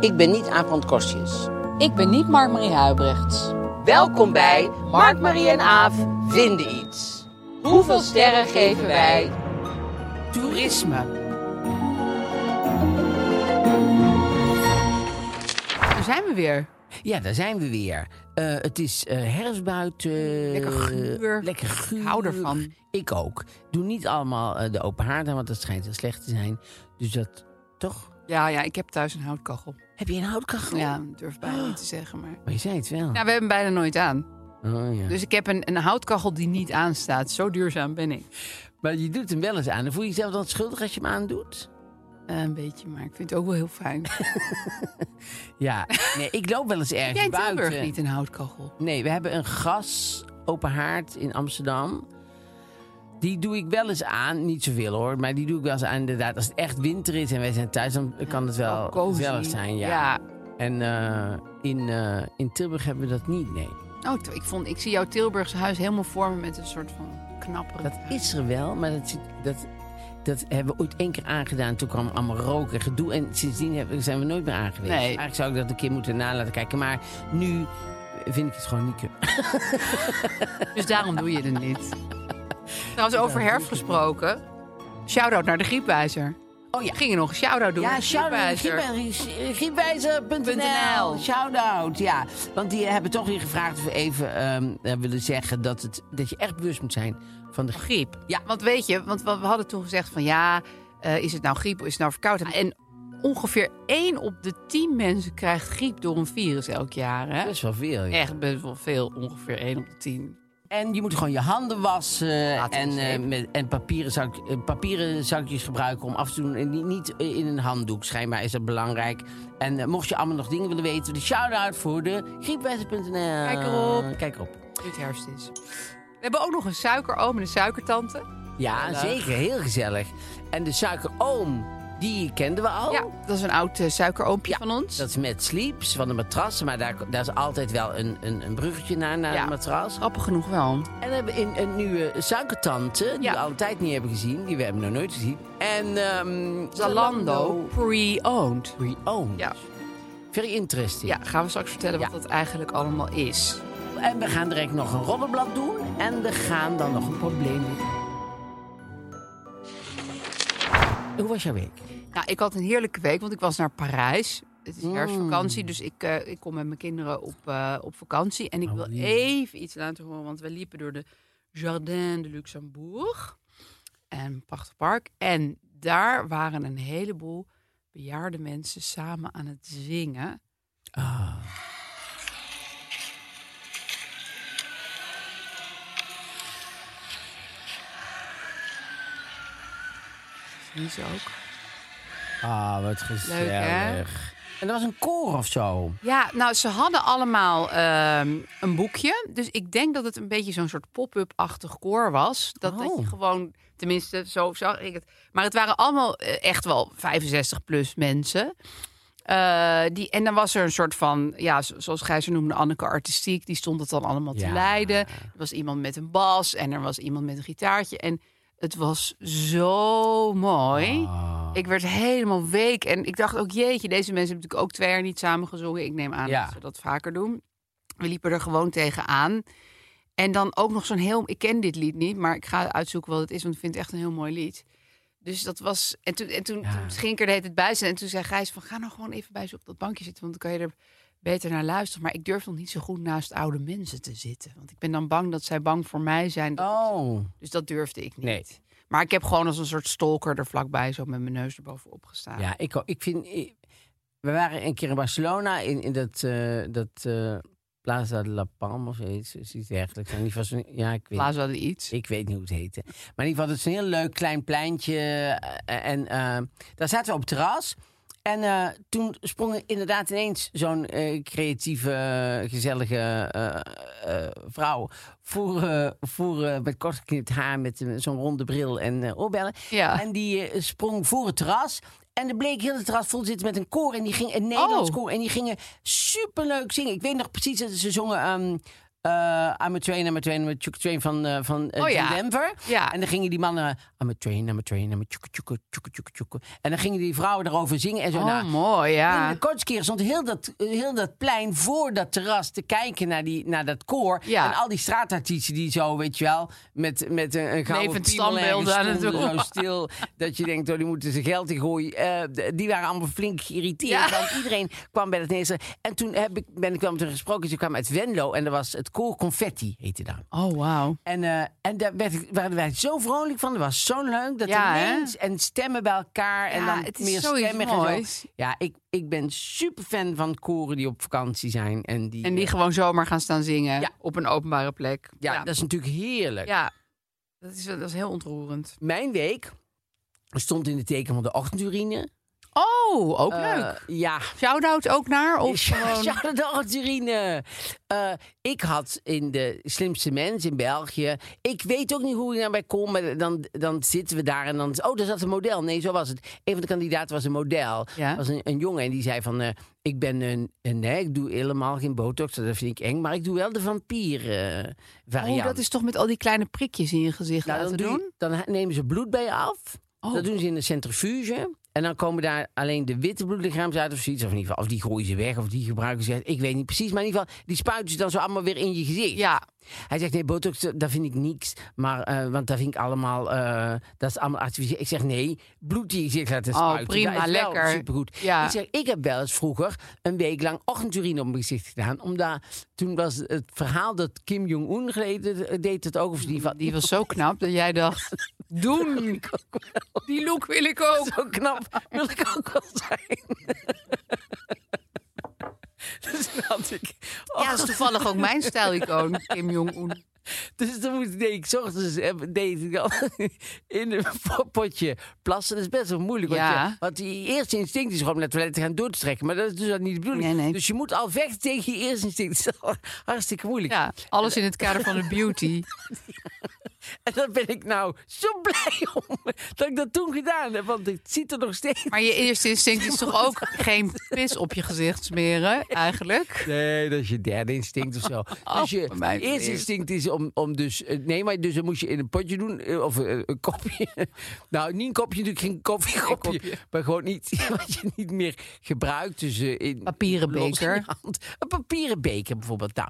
Ik ben niet Aaf Kostjes. Ik ben niet Mark-Marie Huibrechts. Welkom bij Mark, Marie en Aaf vinden iets. Hoeveel sterren geven wij? Toerisme. Daar zijn we weer. Ja, daar zijn we weer. Eh, het is eh herfst buiten. Lekker guur. Lekker guur. Ik hou ervan. Ik ook. Doe niet allemaal eh, de open haard aan, want dat schijnt heel slecht te zijn. Dus dat, toch? Ja, ja, ik heb thuis een houtkachel. Heb je een houtkachel? Ja, ik durf bijna niet te zeggen, maar... Maar je zei het wel. Nou, we hebben hem bijna nooit aan. Oh, ja. Dus ik heb een, een houtkachel die niet aanstaat. Zo duurzaam ben ik. Maar je doet hem wel eens aan. Dan voel je jezelf dan schuldig als je hem aandoet? Eh, een beetje, maar ik vind het ook wel heel fijn. Ja. Nee, ik loop wel eens ergens Jij in buiten. Tilburg niet een houtkachel? Nee, we hebben een gas open haard in Amsterdam. Die doe ik wel eens aan. Niet zoveel hoor, maar die doe ik wel eens aan inderdaad. Als het echt winter is en wij zijn thuis, dan kan het wel gezellig zijn. Ja. Ja. En eh, in, eh, in Tilburg hebben we dat niet, nee. Oh, ik, vond, ik zie jouw Tilburgse huis helemaal vormen met een soort van knapperig Dat is er wel, maar dat, dat, dat hebben we ooit één keer aangedaan. Toen kwam allemaal rook en gedoe. En sindsdien hebben, zijn we nooit meer aangewezen. Nee. Eigenlijk zou ik dat een keer moeten nalaten kijken. Maar nu vind ik het gewoon niet. Dus daarom doe je het niet. Trouwens, over herfst gesproken. Shout-out naar de griepwijzer. Oh ja. Ging je nog een shout-out doen? Ja, shout-out Griepwijzer. griepwijzer.nl. .nl. Shout-out, ja. Want die hebben toch weer gevraagd of we even ehm, eh, willen zeggen dat, het, dat je echt bewust moet zijn van de griep. Ja, want weet je, want we hadden toen gezegd van ja, eh, is het nou griep of is het nou verkoudheid? En ongeveer 1 op de 10 mensen krijgt griep door een virus elk jaar. Hè? Dat is wel veel. ja. Echt best wel veel, ongeveer 1 op de 10. En je moet gewoon je handen wassen Water en eh, zeep. met, en papieren, zak, eh, papieren zakjes gebruiken om af te doen. En niet, niet in een handdoek, schijnbaar is dat belangrijk. En eh, mocht je allemaal nog dingen willen weten, de shout-out voor de griepwijzer.nl. Kijk erop. Kijk erop. Nu het herfst is. We hebben ook nog een suikeroom en een suikertante. Ja, zeker. Heel gezellig. En de suikeroom, die kenden we al. Ja, dat is een oud eh, suikeroompje van ons. Dat is met sleeps van de matras. Maar daar, daar is altijd wel een, een, een bruggetje naar, naar Ja. de matras. Grappig genoeg wel. En we hebben in een nieuwe suikertante, die we altijd niet hebben gezien. Die we hebben nog nooit gezien. En ehm Zalando pre-owned. Pre-owned. Ja. Very interesting. Ja, gaan we straks vertellen wat dat eigenlijk allemaal is. En we gaan direct nog een roddelblad doen. En we gaan dan nog een probleem doen. Hoe was jouw week? Nou, ik had een heerlijke week, want ik was naar Parijs. Het is Mm. herfstvakantie, dus ik, eh, ik kom met mijn kinderen op, eh, op vakantie. En ik Oh, wil lief. even iets laten horen, want we liepen door de Jardin de Luxembourg. En een prachtig park. En daar waren een heleboel bejaarde mensen samen aan het zingen. Ah. Ze ook? Ah, wat gezellig. En dat was een koor of zo. Ja, nou, ze hadden allemaal ehm, een boekje. Dus ik denk dat het een beetje zo'n soort pop-up-achtig koor was. Dat, dat je Oh. gewoon, tenminste, zo zag ik het. Maar het waren allemaal eh, echt wel 65-plus mensen. Eh, die, en dan was er een soort van, ja, zo- zoals Gijzer noemde, Anneke Artistiek. Die stond het dan allemaal te Ja. leiden. Er was iemand met een bas en er was iemand met een gitaartje. En het was zo mooi. Ah. Ik werd helemaal week. En ik dacht ook, jeetje, deze mensen hebben natuurlijk ook twee jaar niet samen gezongen. Ik neem aan Ja. dat ze dat vaker doen. We liepen er gewoon tegenaan. En dan ook nog zo'n heel... Ik ken dit lied niet, maar ik ga uitzoeken wat het is, want ik vind het echt een heel mooi lied. Dus dat was. En toen, en toen, Ja. toen ging ik er de hele tijd bij zitten. En toen zei Gijs van ga nou gewoon even bij ze op dat bankje zitten. Want dan kan je er beter naar luisteren. Maar ik durf nog niet zo goed naast oude mensen te zitten. Want ik ben dan bang dat zij bang voor mij zijn. Dat- Oh. Dus dat durfde ik niet. Nee. Maar ik heb gewoon als een soort stalker er vlakbij zo met mijn neus erbovenop gestaan. Ja, ik, ik vind... ik- we waren een keer in Barcelona in, in dat, eh, dat eh, Plaza de la Palma of zoiets, zoiets dergelijks. En die was een- ja, ik weet, Plaza de iets. ik weet niet hoe het heette. Maar in ieder geval, het is een heel leuk klein pleintje. eh, en daar zaten we op het terras. En eh, toen sprong inderdaad ineens zo'n eh, creatieve, gezellige eh, vrouw. Voor, voor met kort geknipt haar, met zo'n ronde bril en oorbellen. Ja. En die sprong voor het terras. En er bleek heel het terras vol te zitten met een koor. En die ging een Nederlands Oh. koor. En die gingen superleuk zingen. Ik weet nog precies dat ze zongen... ehm eh I'm a train, I'm a train, I'm a train van, eh van eh, Oh ja. Denver. Ja. En dan gingen die mannen... I'm a train, I'm a train, I'm a tjoek. En dan gingen die vrouwen erover zingen. En zo. Oh, nou, mooi, in ja. de kortste keer stond heel dat, heel dat plein voor dat terras te kijken naar, die, naar dat koor. Ja. En al die straatartiesten die zo, weet je wel, met, met een, een gouden standbeelden aan het doen. zo stil. dat je denkt, oh, die moeten ze geld in gooien. Die waren allemaal flink geïrriteerd. Ja. Want iedereen kwam bij dat Nederlandse. En toen heb ik, ben ik wel met hen gesproken. Ze kwamen uit Venlo en dat was het koor Confetti, heette dat. Oh, wauw. En, eh, en daar werd waren wij zo vrolijk van. Dat was zo leuk. Dat Ja, hè? ineens, en stemmen bij elkaar. en dan het is meer stemmig moois. Ja, ik, ik ben super fan van koren die op vakantie zijn. En die, En die eh, gewoon zomaar gaan staan zingen Ja. op een openbare plek. ja, ja. dat is natuurlijk heerlijk. Ja, dat is, dat is heel ontroerend. Mijn week stond in de teken van de ochtendurine. Oh, ook Eh, leuk. Ja. Shout-out ook naar? Of gewoon... Ochtendurine. Eh, ik had in de slimste mens in België. Ik weet ook niet hoe ik daarbij kom. Maar dan, dan zitten we daar en dan. Oh, daar zat een model. Nee, zo was het. Een van de kandidaten was een model. Ja. was een, een jongen en die zei van. eh, ik ben een, een. Nee, ik doe helemaal geen botox. Dat vind ik eng. Maar ik doe wel de vampier variant. Oh, dat is toch met al die kleine prikjes in je gezicht Nou, laten dan, doen? je- dan nemen ze bloed bij je af. Oh. Dat doen ze in de centrifuge. En dan komen daar alleen de witte bloedlichaams uit of zoiets. Of in ieder geval, of die gooien ze weg of die gebruiken ze. Ik weet niet precies. Maar in ieder geval, die spuiten ze dan zo allemaal weer in je gezicht. Ja, Hij zegt, nee, botox, dat vind ik niks. Maar, eh, want dat vind ik allemaal, eh, dat is allemaal artificieel. Ik zeg, nee, bloed die gezicht laten Oh, spuiten. prima, dat is wel lekker. Supergoed. Ja. Ik zeg, ik heb wel eens vroeger een week lang ochtendurine op mijn gezicht gedaan. Omdat toen was het verhaal dat Kim Jong-un geleden deed het ook. Of geval, die was zo knap dat jij dacht... Doen! Die look wil ik ook. Zo knap wil ik ook wel zijn. dus dan had ik... Ja, dat is toevallig ook mijn stijlicoon, Kim Jong-un. Dus dan moet, deed ik ochtends eh, deed ik al in een potje plassen. Dat is best wel moeilijk. Want, je, want die eerste instinct is gewoon om naar het toilet te gaan door te strekken. Maar dat is dus niet de bedoeling. Nee, nee. Dus je moet al vechten tegen je eerste instinct. Dat is hartstikke moeilijk. Ja, alles in het kader van de beauty. En daar ben ik nou zo blij om dat ik dat toen gedaan heb. Want het ziet er nog steeds... Maar je eerste instinct is toch ook geen pis op je gezicht smeren, eigenlijk? Nee, dat is je derde instinct of zo. Oh, dus je bij mij je eerste eerst. instinct is om, om dus... eh, Nee, maar dus dan moest je in een potje doen. eh, Of eh, een kopje. Nou, niet een kopje, natuurlijk geen koffiekopje. kopje. Maar gewoon niet wat je niet meer gebruikt. Dus in, Papieren beker. hand. Een papieren beker bijvoorbeeld. Nou,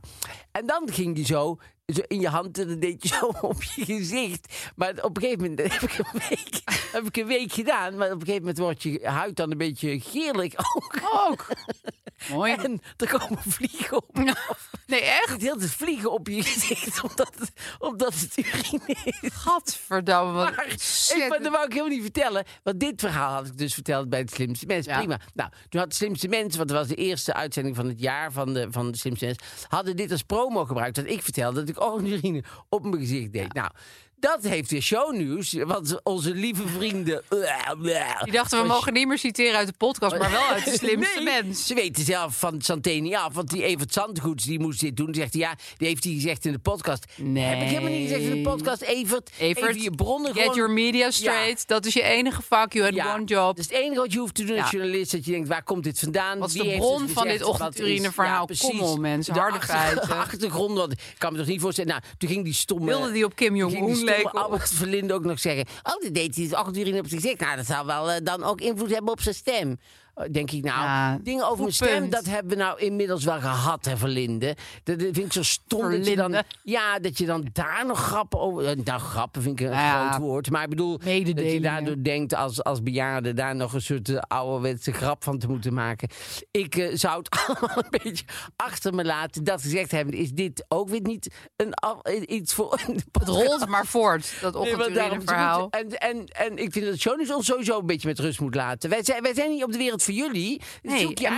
en dan ging die zo... Zo in je hand en dan deed je zo op je gezicht. Maar op een gegeven moment heb ik een week, heb ik een week gedaan. Maar op een gegeven moment wordt je huid dan een beetje geerlijk ook. Ook. Mooi. En er komen vliegen op. Nee, echt? Het heel te vliegen op je gezicht, omdat het, omdat het urine is. Gadverdamme. Maar, ik, maar dat wou ik helemaal niet vertellen. Want dit verhaal had ik dus verteld bij het Slimste Mens. Ja. Prima. Nou, toen had het Slimste Mens, want dat was de eerste uitzending van het jaar van de, van de Slimste Mens, hadden dit als promo gebruikt. Dat ik vertelde dat ik urine op mijn gezicht deed. Nou, dat heeft weer shownieuws. Want onze lieve vrienden... Die dachten, we mogen niet meer citeren uit de podcast, maar wel uit de slimste Nee, mens. Ze weten zelf van Santé niet af. Want die Evert Zandgoeds die moest dit doen. Die zegt hij, ja, die heeft hij gezegd in de podcast. Nee. Heb ik helemaal niet gezegd in de podcast. Evert, Evert, even je bronnen Get gewoon... your media straight. Dat is je enige vak. You had Ja, one job. Dat is het enige wat je hoeft te doen als Ja. journalist. Dat je denkt, waar komt dit vandaan? Wat is de bron van dit? Ja, precies. Kom op, mensen. De Harde feiten. achtergrond, want ik kan me toch niet voorstellen. Nou, toen ging die stomme... Wilde die op Kim Jong-un lijken? Albert Verlinde ook nog zeggen... Oh, dat deed hij het ochtendurine op zijn gezicht. Nou, dat zou wel eh, dan ook invloed hebben op zijn stem. Denk ik nou, Ja, dingen over mijn stem, punt. dat hebben we nou inmiddels wel gehad, hè, Verlinde. Dat, dat vind ik zo stom dat je dan, ja, dat je dan daar nog grappen over, eh, nou, grappen vind ik een Ja. groot woord, maar ik bedoel, dat je daardoor denkt als, als bejaarde daar nog een soort eh, ouderwetse grap van te moeten maken. Ik eh, zou het allemaal een beetje achter me laten. Dat gezegd hebben, is dit ook weer niet een, eh, iets voor een Het rolt maar voort, dat Nee, daarom- verhaal. En, en, en ik vind dat Jonas ons sowieso een beetje met rust moet laten. Wij zijn, wij zijn niet op de wereld voor jullie. Nee, Zoek je en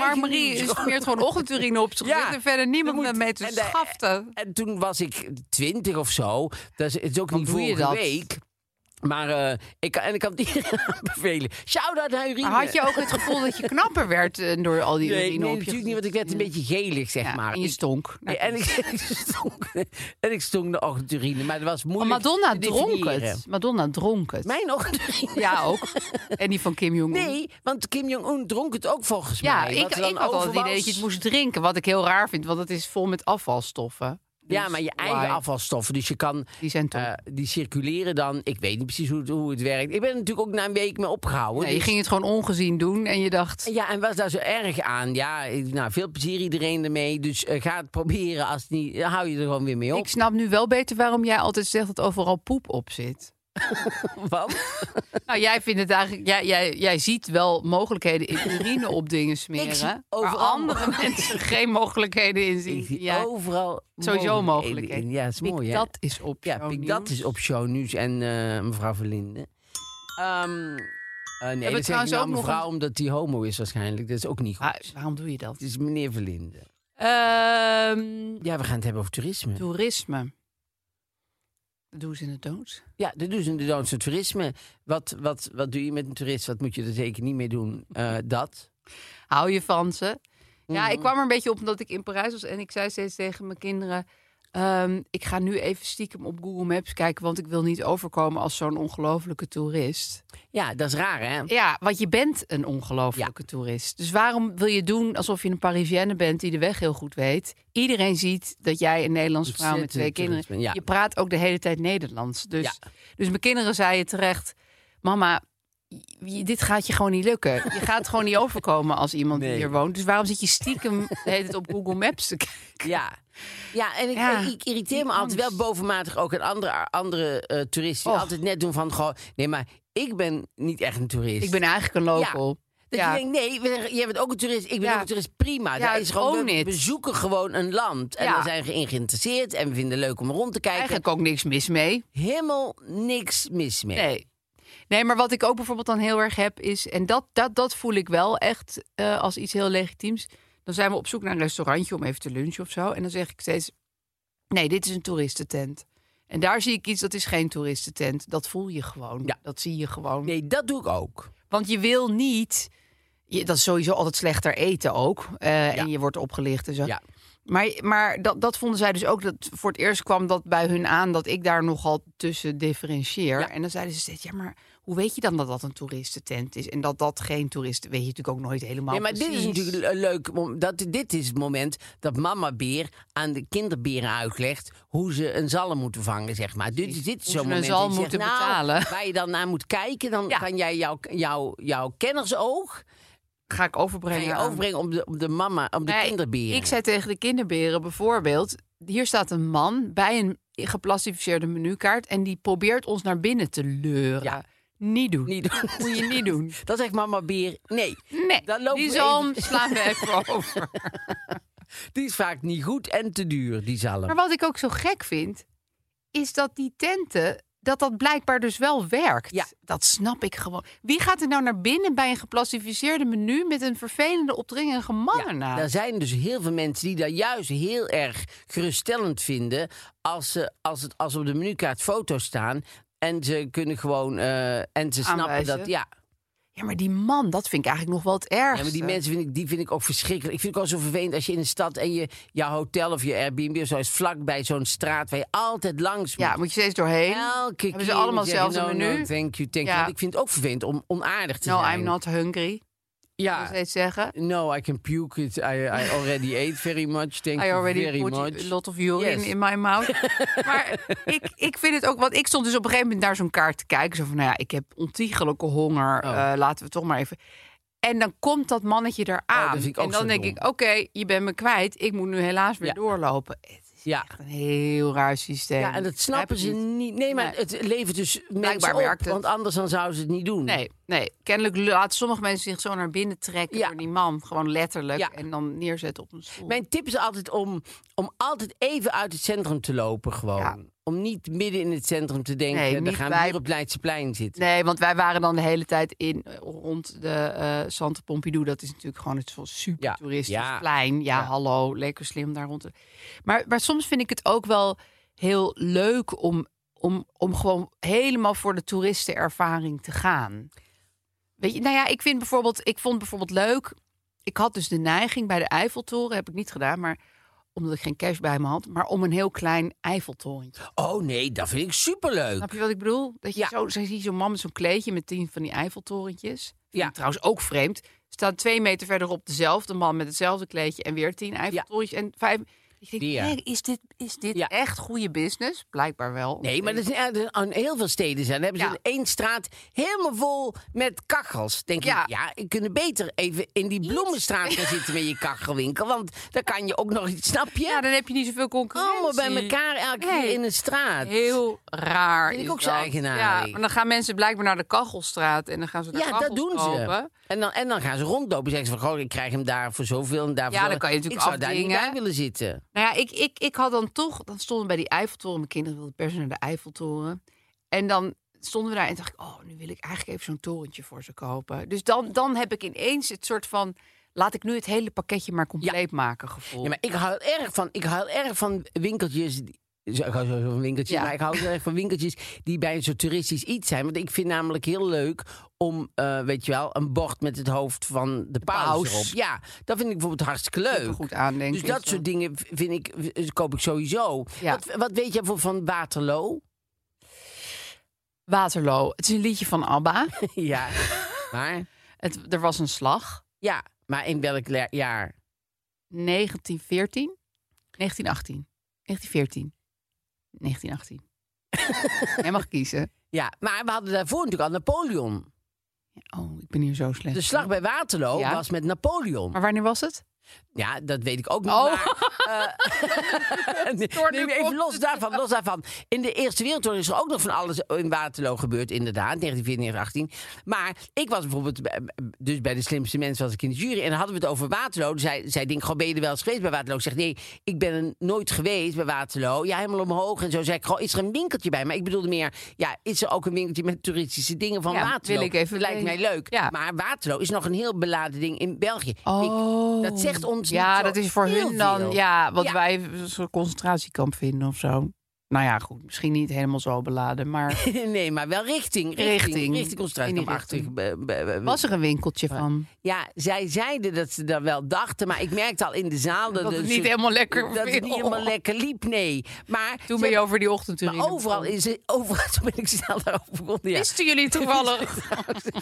smeert gewoon ochtendurine op zich. Ja, en verder niemand moet- mee te en schaften. En toen was ik twintig of zo. Dat is, het is ook Wat niet vorige dat? week. Maar eh, ik, en ik kan het iedereen aanbevelen. Shout-out naar Urine. Maar had je ook het gevoel dat je knapper werd eh, door al die Nee, urine nee op je natuurlijk niet, want ik werd een beetje gelig, zeg Ja, maar. En je Ik- stonk. En, ik, ik stonk, en ik stonk de ochtendurine, maar dat was moeilijk Madonna dronk het. Madonna dronk het. Mijn ochtendurine? Ja, ook. En die van Kim Jong-un. Nee, want Kim Jong-un dronk het ook volgens Ja, mij. ik, er dan ik had al het idee dat je het moest drinken. Wat ik heel raar vind, want het is vol met afvalstoffen. Ja, Dus maar je eigen why? afvalstoffen. Dus je kan. Die zijn eh, die circuleren dan. Ik weet niet precies hoe het, hoe het werkt. Ik ben er natuurlijk ook na een week mee opgehouden. Nee, je dus- ging het gewoon ongezien doen en je dacht... Ja, en was daar zo erg aan? Ja, nou, veel plezier iedereen ermee. Dus eh, ga het proberen. Als het niet, dan hou je er gewoon weer mee op. Ik snap nu wel beter waarom jij altijd zegt dat overal poep op zit. Want? Nou, jij vindt het eigenlijk... Jij, jij, jij ziet wel mogelijkheden in urine op dingen smeren. Overal andere mensen geen mogelijkheden in zien. Ik zie Jij- overal Sowieso mogelijkheden. Ja, dat is mooi, hè? dat is op Ja, dat is op show nieuws en eh, mevrouw Verlinde. Ehm eh, nee, dat zeg ik nou mevrouw een- omdat hij homo is waarschijnlijk. Dat is ook niet goed. Ah, waarom doe je dat? Het is meneer Verlinde. Ehm, Ja, we gaan het hebben over toerisme. toerisme. Doen ze in het dood. Ja, doen ze in de Doonse toerisme. Wat, wat, wat doe je met een toerist? Wat moet je er zeker niet mee doen? Eh, dat. Hou je van ze? Ja, Mhm. ik kwam er een beetje op omdat ik in Parijs was en ik zei steeds tegen mijn kinderen: ehm, ik ga nu even stiekem op Google Maps kijken, want ik wil niet overkomen als zo'n ongelofelijke toerist. Ja, dat is raar, hè? Ja, want je bent een ongelofelijke toerist. Dus waarom wil je doen alsof je een Parisienne bent die de weg heel goed weet? Iedereen ziet dat jij een Nederlandse vrouw met twee kinderen. bent, ja. Je praat ook de hele tijd Nederlands. Dus, Ja. dus mijn kinderen zeiden terecht: Mama, je- dit gaat je gewoon niet lukken. Je gaat gewoon niet overkomen als iemand die hier woont. Dus waarom zit je stiekem hele tijd op Google Maps te kijken? Ja. Ja, en ik, Ja, ik irriteer me altijd wel bovenmatig ook aan andere, andere eh, toeristen. Die Och. altijd net doen van, goh, nee, maar ik ben niet echt een toerist. Ik ben eigenlijk een local. Dat Ja. je denkt, nee, jij bent ook een toerist. Ik ben Ja. ook een toerist. Prima. Ja, dat is gewoon, we it. bezoeken gewoon een land. En Ja. we zijn in geïnteresseerd. En we vinden het leuk om rond te kijken. Eigenlijk ook niks mis mee. Helemaal niks mis mee. Nee. Nee, maar wat ik ook bijvoorbeeld dan heel erg heb is... en dat, dat, dat voel ik wel echt eh, als iets heel legitiems. Dan zijn we op zoek naar een restaurantje om even te lunchen of zo. En dan zeg ik steeds... nee, dit is een toeristentent. En daar zie ik iets, dat is geen toeristentent. Dat voel je gewoon. Ja. Dat zie je gewoon. Nee, dat doe ik ook. Want je wil niet... Je, dat is sowieso altijd slechter eten ook. eh, Ja. En je wordt opgelicht en zo. Ja. Maar, maar dat, dat vonden zij dus ook. Dat voor het eerst kwam dat bij hun aan dat ik daar nogal tussen differentieer. Ja. En dan zeiden ze steeds: ja, maar hoe weet je dan dat dat een toeristentent is? En dat dat geen toeristen. Weet je natuurlijk ook nooit helemaal. Nee, maar dit is natuurlijk een leuk dat Dit is het moment dat mama beer aan de kinderberen uitlegt hoe ze een zalm moeten vangen, zeg maar. Dit, is- dit is zo'n ze een moment zalm zegt, moeten nou, betalen. Waar je dan naar moet kijken, dan Ja. kan jij jouw, jouw, jouw kennersoog Ga ik overbrengen. je overbrengen op de, op de mama, op de Nee, kinderberen. Ik zei tegen de kinderberen bijvoorbeeld: hier staat een man bij een geplastificeerde menukaart en die probeert ons naar binnen te leuren. Ja. Niet doen. Niet doen. Moet je niet doen. Dan zegt mama beer, nee, Nee, Dan lopen die zalm even- slaan we even over. die is vaak niet goed en te duur, die zalm. Maar wat ik ook zo gek vind, is dat die tenten, dat dat blijkbaar dus wel werkt. Ja. Dat snap ik gewoon. Wie gaat er nou naar binnen bij een geplastificeerde menu met een vervelende, opdringerige man Ja, ernaast? er zijn dus heel veel mensen die dat juist heel erg geruststellend vinden als, ze, als, het, als op de menukaart foto's staan en ze kunnen gewoon eh, en ze snappen Aanwijzen. dat ja. Ja, maar die man, dat vind ik eigenlijk nog wel het ergste. ja, maar die mensen vind ik, die vind ik ook verschrikkelijk. Ik vind het ook zo vervelend als je in een stad en je jouw hotel of je Airbnb of zo is vlak bij zo'n straat waar je altijd langs moet. Ja, moet je steeds doorheen. Elke Hebben ze keer allemaal je hetzelfde no, menu? No, thank you, thank you. Ja. Want ik vind het ook vervelend om onaardig te No, zijn. I'm not hungry. Ja. Steeds zeggen. No, I can puke it. I, I already ate very much. Thank I you already very put much. a lot of urine Yes. in my mouth. maar ik, ik vind het ook... Want ik stond dus op een gegeven moment naar zo'n kaart te kijken. Zo van, nou ja, ik heb ontiegelijke honger. Oh. eh, laten we toch maar even... En dan komt dat mannetje eraan. Oh, ook en dan denk dom. ik, oké, je bent me kwijt. Ik moet nu helaas weer Ja. doorlopen. Ja. echt een heel raar systeem. Ja, en dat snappen ze niet. Nee, maar Nee. het levert dus mensen op. werkt het. Want anders dan zouden ze het niet doen. Nee, nee. Kennelijk laten sommige mensen zich zo naar binnen trekken Ja. door die man. Gewoon letterlijk. Ja. En dan neerzetten op een stoel. Mijn tip is altijd om, om altijd even uit het centrum te lopen gewoon. Om niet midden in het centrum te denken, Nee, dan gaan we bij- hier op Leidseplein zitten. Nee, want wij waren dan de hele tijd in rond de Centre Pompidou. Dat is natuurlijk gewoon het zo'n super Ja, toeristisch ja. plein. Ja, Ja. hallo, lekker slim daar rond. Maar, maar soms vind ik het ook wel heel leuk om, om, om gewoon helemaal voor de toeristenervaring te gaan. Weet je, nou ja, ik vind bijvoorbeeld, ik vond bijvoorbeeld leuk. Ik had dus de neiging bij de Eiffeltoren, heb ik niet gedaan, maar omdat ik geen cash bij me had, maar om een heel klein Eiffeltorentje. Oh nee, dat vind ik superleuk. Snap je wat ik bedoel? Dat je Ja. zo, zo zo'n man met zo'n kleedje met tien van die Eiffeltorentjes. Ja. trouwens ook vreemd. Staat twee meter verderop dezelfde man met hetzelfde kleedje en weer tien Eiffeltorentjes en vijf. Ik denk, is dit, is dit Ja. echt goede business? Blijkbaar wel. Nee, maar ja, dat is aan heel veel steden zijn. Dan hebben ze Ja. één straat helemaal vol met kachels. Denk Ja. ik, ja, ik kunnen beter even in die bloemenstraat gaan zitten met je kachelwinkel. Want dan kan je ook nog iets, snap je? Ja, dan heb je niet zoveel concurrentie. Allemaal bij elkaar elke Nee. keer in een straat. Heel raar. Vind ik ook zo eigenaardig. Ja, maar dan gaan mensen blijkbaar naar de Kachelstraat en dan gaan ze daar Ja, dat doen ze. En dan, en dan gaan ze rondlopen. Zeggen ze van, goh, ik krijg hem daar voor zoveel en daar voor Ja, dan kan je natuurlijk Ik zou daar niet bij willen zitten. Nou ja, ik, ik, ik had dan toch, dan stonden we bij die Eiffeltoren. Mijn kinderen wilden per se naar de Eiffeltoren. En dan stonden we daar en dacht ik, oh, nu wil ik eigenlijk even zo'n torentje voor ze kopen. Dus dan, dan heb ik ineens het soort van, laat ik nu het hele pakketje maar compleet maken gevoel. Ja, maar ik hou erg van, ik hou erg van winkeltjes. zo- Ik hou zo van winkeltjes, Ja. maar ik hou heel erg van winkeltjes die bij een soort toeristisch iets zijn. Want ik vind namelijk heel leuk om, eh, weet je wel, een bord met het hoofd van de paus, paus. erop. Ja, dat vind ik bijvoorbeeld hartstikke leuk. goed aandenken. Dus dat soort dingen vind ik, v- koop ik sowieso. Ja. Wat, wat weet jij voor van Waterloo? Waterloo. Het is een liedje van ABBA. ja, maar, Het, er was een slag. ja, maar in welk jaar? 1914? 1918. 1914. 1918. Jij mag kiezen. Ja, maar we hadden daarvoor natuurlijk al Napoleon. Oh, ik ben hier zo slecht. De slag bij Waterloo Ja. was met Napoleon. Maar wanneer was het? Ja, dat weet ik ook niet. Oh. Maar, eh, nee, Door nee, nu even los daarvan, los daarvan. In de Eerste Wereldoorlog is er ook nog van alles in Waterloo gebeurd, inderdaad. 1914, 1918. Maar ik was bijvoorbeeld, bij- dus bij de slimste mensen was ik in de jury. En dan hadden we het over Waterloo. Zij, zij denkt, goh, ben je er wel eens geweest bij Waterloo? Ik zeg, nee, ik ben er nooit geweest bij Waterloo. Ja, helemaal omhoog en zo. Zeg ik, is er een winkeltje bij? Maar ik bedoelde meer, ja, is er ook een winkeltje met toeristische dingen van Ja, Waterloo? wil ik even Dat lijkt mij leuk. Ja. Maar Waterloo is nog een heel beladen ding in België. Oh. Ik, dat ons Ja, dat is voor hun dan, veel. ja, wat Ja. wij een concentratiekamp vinden of zo. Nou ja, goed, misschien niet helemaal zo beladen, maar nee, maar wel richting. Richting, Richting. richting was er een winkeltje van. Ja, zij zeiden dat ze dat wel dachten, maar ik merkte al in de zaal dat, Dat het niet zo- helemaal lekker dat het niet helemaal lekker liep, nee. Maar Toen ben je over die ochtendurine. maar overal is het, overal toen ben ik snel daarover begonnen. Ja. Wisten jullie toevallig?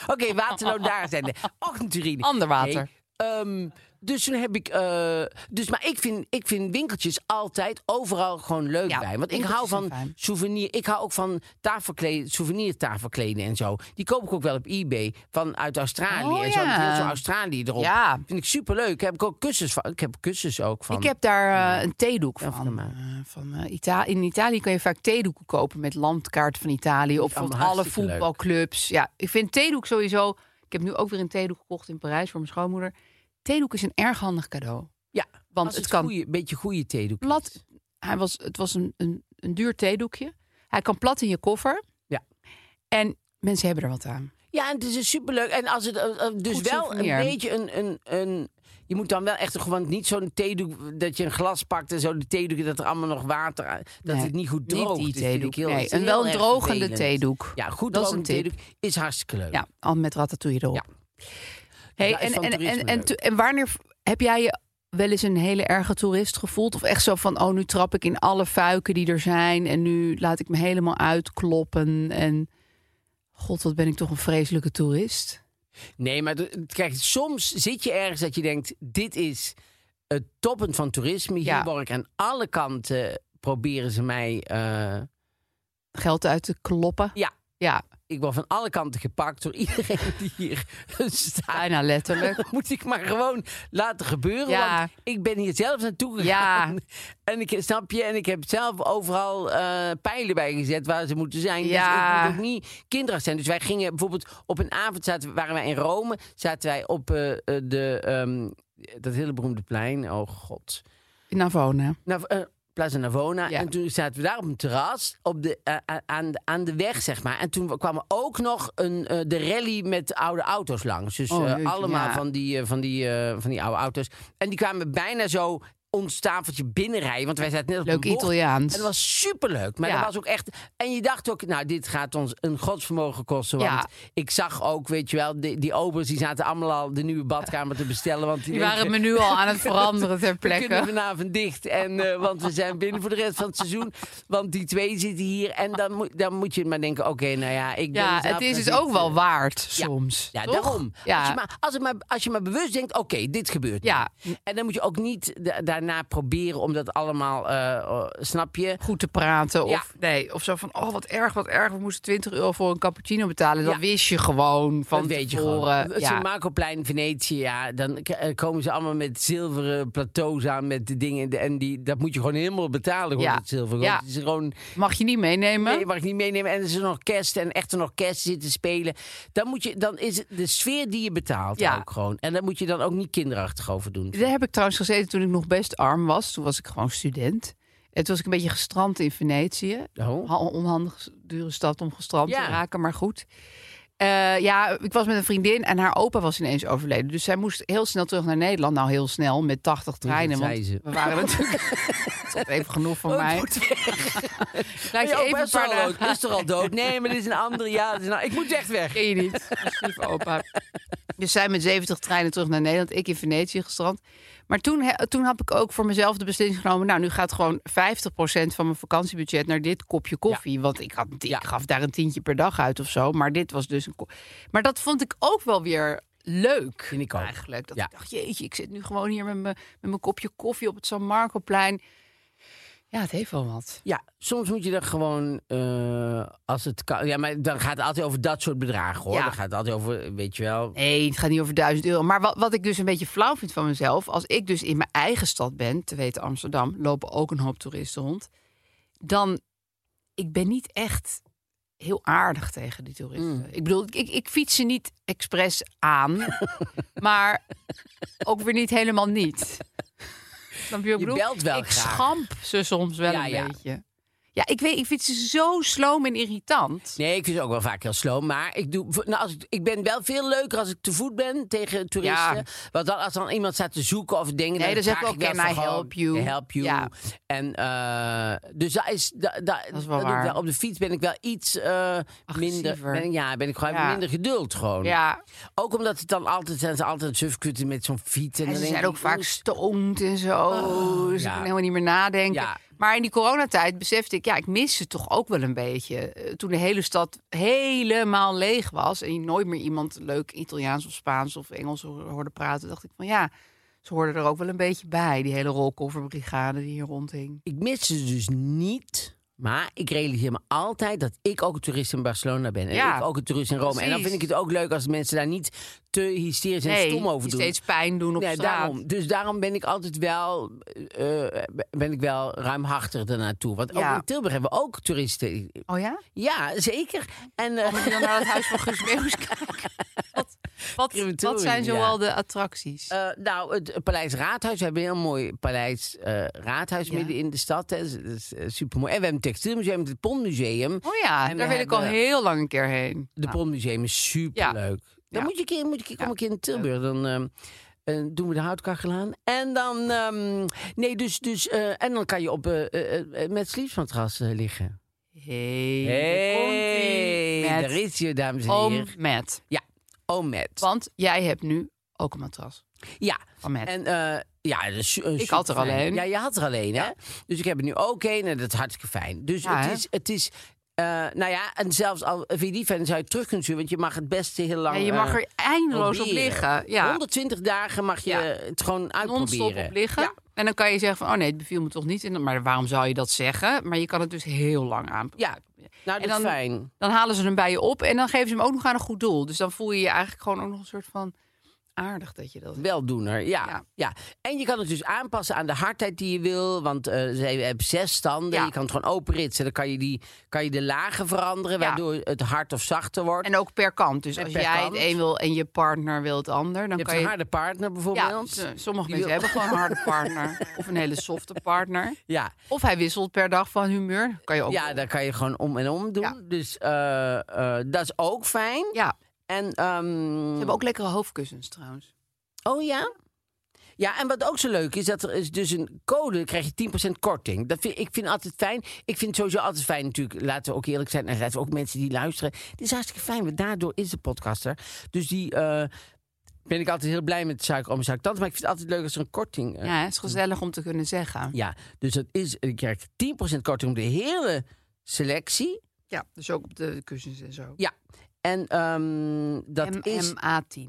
Oké, Waterloo, daar zijn de ochtendurine. Ander water. Nee, ehm, dus toen heb ik. eh, dus, maar ik vind, ik vind winkeltjes altijd overal gewoon leuk Ja, bij. Want ik hou van souvenir. Ik hou ook van tafelkleden, souvenirtafelkleden en zo. Die koop ik ook wel op eBay van uit Australië Oh, en zo. ja. Zo Australië erop. Ja. Vind ik superleuk. Heb ik ook kussens van. Ik heb kussens ook van. Ik heb daar eh, een theedoek van eh, van Ita in Italië kan je vaak theedoeken kopen met landkaarten van Italië. Of van alle leuk. voetbalclubs. Ja, ik vind theedoek sowieso. Ik heb nu ook weer een theedoek gekocht in Parijs voor mijn schoonmoeder. Theedoek is een erg handig cadeau. Ja, Want het, het kan goeie, beetje goede theedoek. plat. Hij was, het was een, een, een duur theedoekje. Hij kan plat in je koffer. Ja. En mensen hebben er wat aan. Ja, en het is een superleuk. En als het eh, eh, dus Goed wel souvenir. een beetje een, een, een. Je moet dan wel echt gewoon niet zo'n theedoek dat je een glas pakt en zo de theedoek dat er allemaal nog water dat Nee, het niet goed niet droogt. die vind ik theedoek. heel- Nee, een wel drogende vervelend. theedoek. Ja, goed Dat is een theedoek is hartstikke leuk. Ja, al met ratatouille erop. Ja. Hey, en, en, en, en, wanneer heb jij je wel eens een hele erge toerist gevoeld? Of echt zo van, oh, nu trap ik in alle fuiken die er zijn... en nu laat ik me helemaal uitkloppen en... God, wat ben ik toch een vreselijke toerist. Nee, maar kijk, soms zit je ergens dat je denkt: dit is het toppunt van toerisme. Hier Ja. word ik aan alle kanten proberen ze mij. eh, Geld uit te kloppen. Ja. Ja, ik word van alle kanten gepakt door iedereen die hier staat. Bijna letterlijk. Dat moet ik maar gewoon laten gebeuren. Ja. Want ik ben hier zelf naartoe gegaan. En ik snap je, en ik heb zelf overal eh, pijlen bij gezet waar ze moeten zijn. Ja. Dus ik moet ook niet kinderachtig zijn. Dus wij gingen bijvoorbeeld op een avond zaten, waren wij in Rome, zaten wij op eh, eh, de ehm, dat hele beroemde plein. Oh god. Navona. Nou, eh, Plaza Navona. Ja. En toen zaten we daar op een terras op de, eh, a- aan, de, aan de weg, zeg maar. En toen kwam er ook nog een, eh, de rally met oude auto's langs. Dus Oh, eh, allemaal ja. van, die, eh, van, die, eh, van die oude auto's. En die kwamen bijna zo ons tafeltje binnenrijden. Want wij zaten net op Leuk een. Italiaans. En dat was superleuk. Maar Ja. dat was ook echt... En je dacht ook, nou, dit gaat ons een godsvermogen kosten. Want Ja. ik zag ook, weet je wel, die, die obers die zaten allemaal al de nieuwe badkamer te bestellen. Want die, Die waren het menu al aan het veranderen ter we kunnen plekke. vanavond dicht. En, eh, want we zijn binnen voor de rest van het seizoen. Want die twee zitten hier. En dan moet, dan moet je maar denken, oké, nou ja, ik ben Ja, het is het ook wel waard soms. Ja, daarom. Ja. Als, je maar, als, het maar, als je maar bewust denkt, oké, dit gebeurt. Ja. nu. En dan moet je ook niet da- daarna proberen om dat allemaal, eh, oh, snap je? goed te praten. Of, nee, of zo van, oh wat erg, wat erg. We moesten 20 euro voor een cappuccino betalen. Dat Ja. wist je gewoon van dat weet je gewoon. Ja. Sint Marcoplein, Venetië, ja, dan eh, komen ze allemaal met zilveren plateaus aan met de dingen. En die, dat moet je gewoon helemaal betalen, gewoon Ja. het zilver. Ja. Het is gewoon, Mag je niet meenemen? nee, mag ik niet meenemen. En er is nog kerst en echt er nog kerst zitten spelen. Dan, moet je, dan is het de sfeer die je betaalt Ja. ook gewoon. En daar moet je dan ook niet kinderachtig over doen. Daar heb ik trouwens gezeten toen ik nog best arm was. Toen was ik gewoon student. En toen was ik een beetje gestrand in Venetië. Oh. Ha- Onhandig dure stad om gestrand Ja. te raken, maar goed. Eh, ja, ik was met een vriendin en haar opa was ineens overleden. Dus zij moest heel snel terug naar Nederland. Nou, heel snel, met 80 treinen. Want ze. we waren natuurlijk... Even genoeg van Oh, mij. Laat je even een is paar dagen... Is toch al dood? Nee, maar dit is een andere. Ja, is een- ik moet echt weg. Ken je niet. Lieve opa. Dus zij met 70 treinen terug naar Nederland. Ik in Venetië gestrand. Maar toen, he- toen heb ik ook voor mezelf de beslissing genomen. Nou, nu gaat gewoon 50% van mijn vakantiebudget naar dit kopje koffie. Want ik, had, ik Ja. gaf daar een tientje per dag uit of zo. Maar dit was dus een. Maar dat vond ik ook wel weer leuk. Vind ik ook. Eigenlijk. Dat Ja. ik dacht, jeetje, ik zit nu gewoon hier met mijn, met mijn kopje koffie op het San Marcoplein. Ja, het heeft wel wat. Ja, soms moet je er gewoon, eh, als het kan. Ja, maar dan gaat het altijd over dat soort bedragen hoor. Ja. Dan gaat het altijd over, weet je wel. Nee, het gaat niet over duizend euro. Maar wat, wat ik dus een beetje flauw vind van mezelf... als ik dus in mijn eigen stad ben, te weten Amsterdam... lopen ook een hoop toeristen rond... dan, ik ben niet echt heel aardig tegen die toeristen. Mm. Ik bedoel, ik, ik fiets ze niet expres aan... maar ook weer niet helemaal niet. Snap je bedoel? belt wel ik graag. schamp ze soms wel Ja, een ja. beetje. Ja, ik weet, ik vind ze zo sloom en irritant. Nee, ik vind het ook wel vaak heel slow. Maar ik, doe, nou, als ik, ik ben wel veel leuker als ik te voet ben tegen toeristen. Ja. Want dan, als dan iemand staat te zoeken of dingen... Nee, dan zeg ik ook, can I gewoon, help you? Help you. Ja. En, eh, dus dat is, da, da, Dat is wel waar. wel. Op de fiets ben ik wel iets eh, minder... Ben, ja, ben ik gewoon Ja. minder geduld gewoon. Ja, Ook omdat het dan altijd zijn ze altijd sufkutten met zo'n fiets. En, En dan ze zijn ook vaak stoned en zo. dus ja. ik kan helemaal niet meer nadenken. Maar in die coronatijd besefte ik, ja, ik mis ze toch ook wel een beetje. Eh, Toen de hele stad helemaal leeg was en je nooit meer iemand leuk Italiaans of Spaans of Engels ho- hoorde praten, dacht ik van ja, ze hoorden er ook wel een beetje bij, die hele rolkofferbrigade die hier rondhing. Ik mis ze dus niet. Maar ik realiseer me altijd dat ik ook een toerist in Barcelona ben. En Ja, ik ook een toerist in Rome. En dan vind ik het ook leuk als mensen daar niet te hysterisch en Nee, stom over doen. steeds pijn doen op Nee, straat. daarom. Dus daarom ben ik altijd wel, eh, ben ik wel ruimhartig ernaartoe. Want Ja. ook in Tilburg hebben we ook toeristen. Oh ja? Ja, zeker. En, eh, Moet je dan naar het huis van Guus kijken? Wat, wat, zijn zoal de attracties? Eh, nou, het Paleis Raadhuis. We hebben een heel mooi Paleis eh, Raadhuis Ja. midden in de stad. Hè. Dat is, eh, supermooi. En we hebben een textielmuseum, het Pondmuseum. oh ja, en daar wil ik al heel lang een keer heen. De Nou, Pondmuseum is superleuk. Dan Ja. moet je een keer, moet je een keer, kom Ja. een keer in Tilburg. Dan ehm, eh, doen we de houtkachel aan. En dan, ehm, nee, dus, dus, en dan kan je op, eh, eh, met sleepsmatras liggen. Hey, Hey, daar is je, dames en heren. Matt. Ja, oom Matt. Want jij hebt nu ook een matras Ja, van en eh, ja, eh, Ik had er alleen. Ja, je had er alleen, hè? Ja. Dus ik heb er nu ook een en dat is hartstikke fijn. Dus Ja, het hè? is, het is eh, nou ja, en zelfs al vind je die fijn, zou je terug kunnen sturen, want je mag het beste heel lang en je mag eh, er eindeloos op liggen. Ja, 120 dagen mag je het gewoon uitproberen. op liggen. Ja. En dan kan je zeggen van, oh nee, het beviel me toch niet. En Maar waarom zou je dat zeggen? Maar je kan het dus heel lang aan. Ja. Nou, dat en dan, is fijn. dan halen ze hem bij je op en dan geven ze hem ook nog aan een goed doel. Dus dan voel je je eigenlijk gewoon ook nog een soort van aardig dat je dat... Weldoener, ja, Ja. ja. En je kan het dus aanpassen aan de hardheid die je wil. Want eh, ze hebben zes standen. Ja. Je kan het gewoon openritsen. Dan kan je, die, kan je de lagen veranderen. Ja. Waardoor het hard of zachter wordt. En ook per kant. Dus En als jij kant. het een wil en je partner wil het ander, dan je hebt kan een je... harde partner bijvoorbeeld. sommige Die mensen wil- hebben gewoon een harde partner. Of een hele softe partner. Ja. Of hij wisselt per dag van humeur. Kan je ook. ja, daar kan je gewoon om en om doen. Dus eh, eh, dat is ook fijn. Ja, En, ehm, ze hebben ook lekkere hoofdkussens trouwens. Oh ja? Ja, en wat ook zo leuk is, dat er is dus een code, dan krijg je 10% korting. Dat vind, ik vind altijd fijn. Ik vind het sowieso altijd fijn natuurlijk, laten we ook eerlijk zijn. En laten we ook mensen die luisteren. Het is hartstikke fijn, want daardoor is de podcaster. Dus die eh, ben ik altijd heel blij met suiker om suiker. Maar ik vind het altijd leuk als er een korting... eh, Ja, het is gezellig om te kunnen zeggen. ja, dus dat is, je krijgt 10% korting op de hele selectie. Ja, dus ook op de kussens en zo. Ja, en ehm, dat is... MMA10.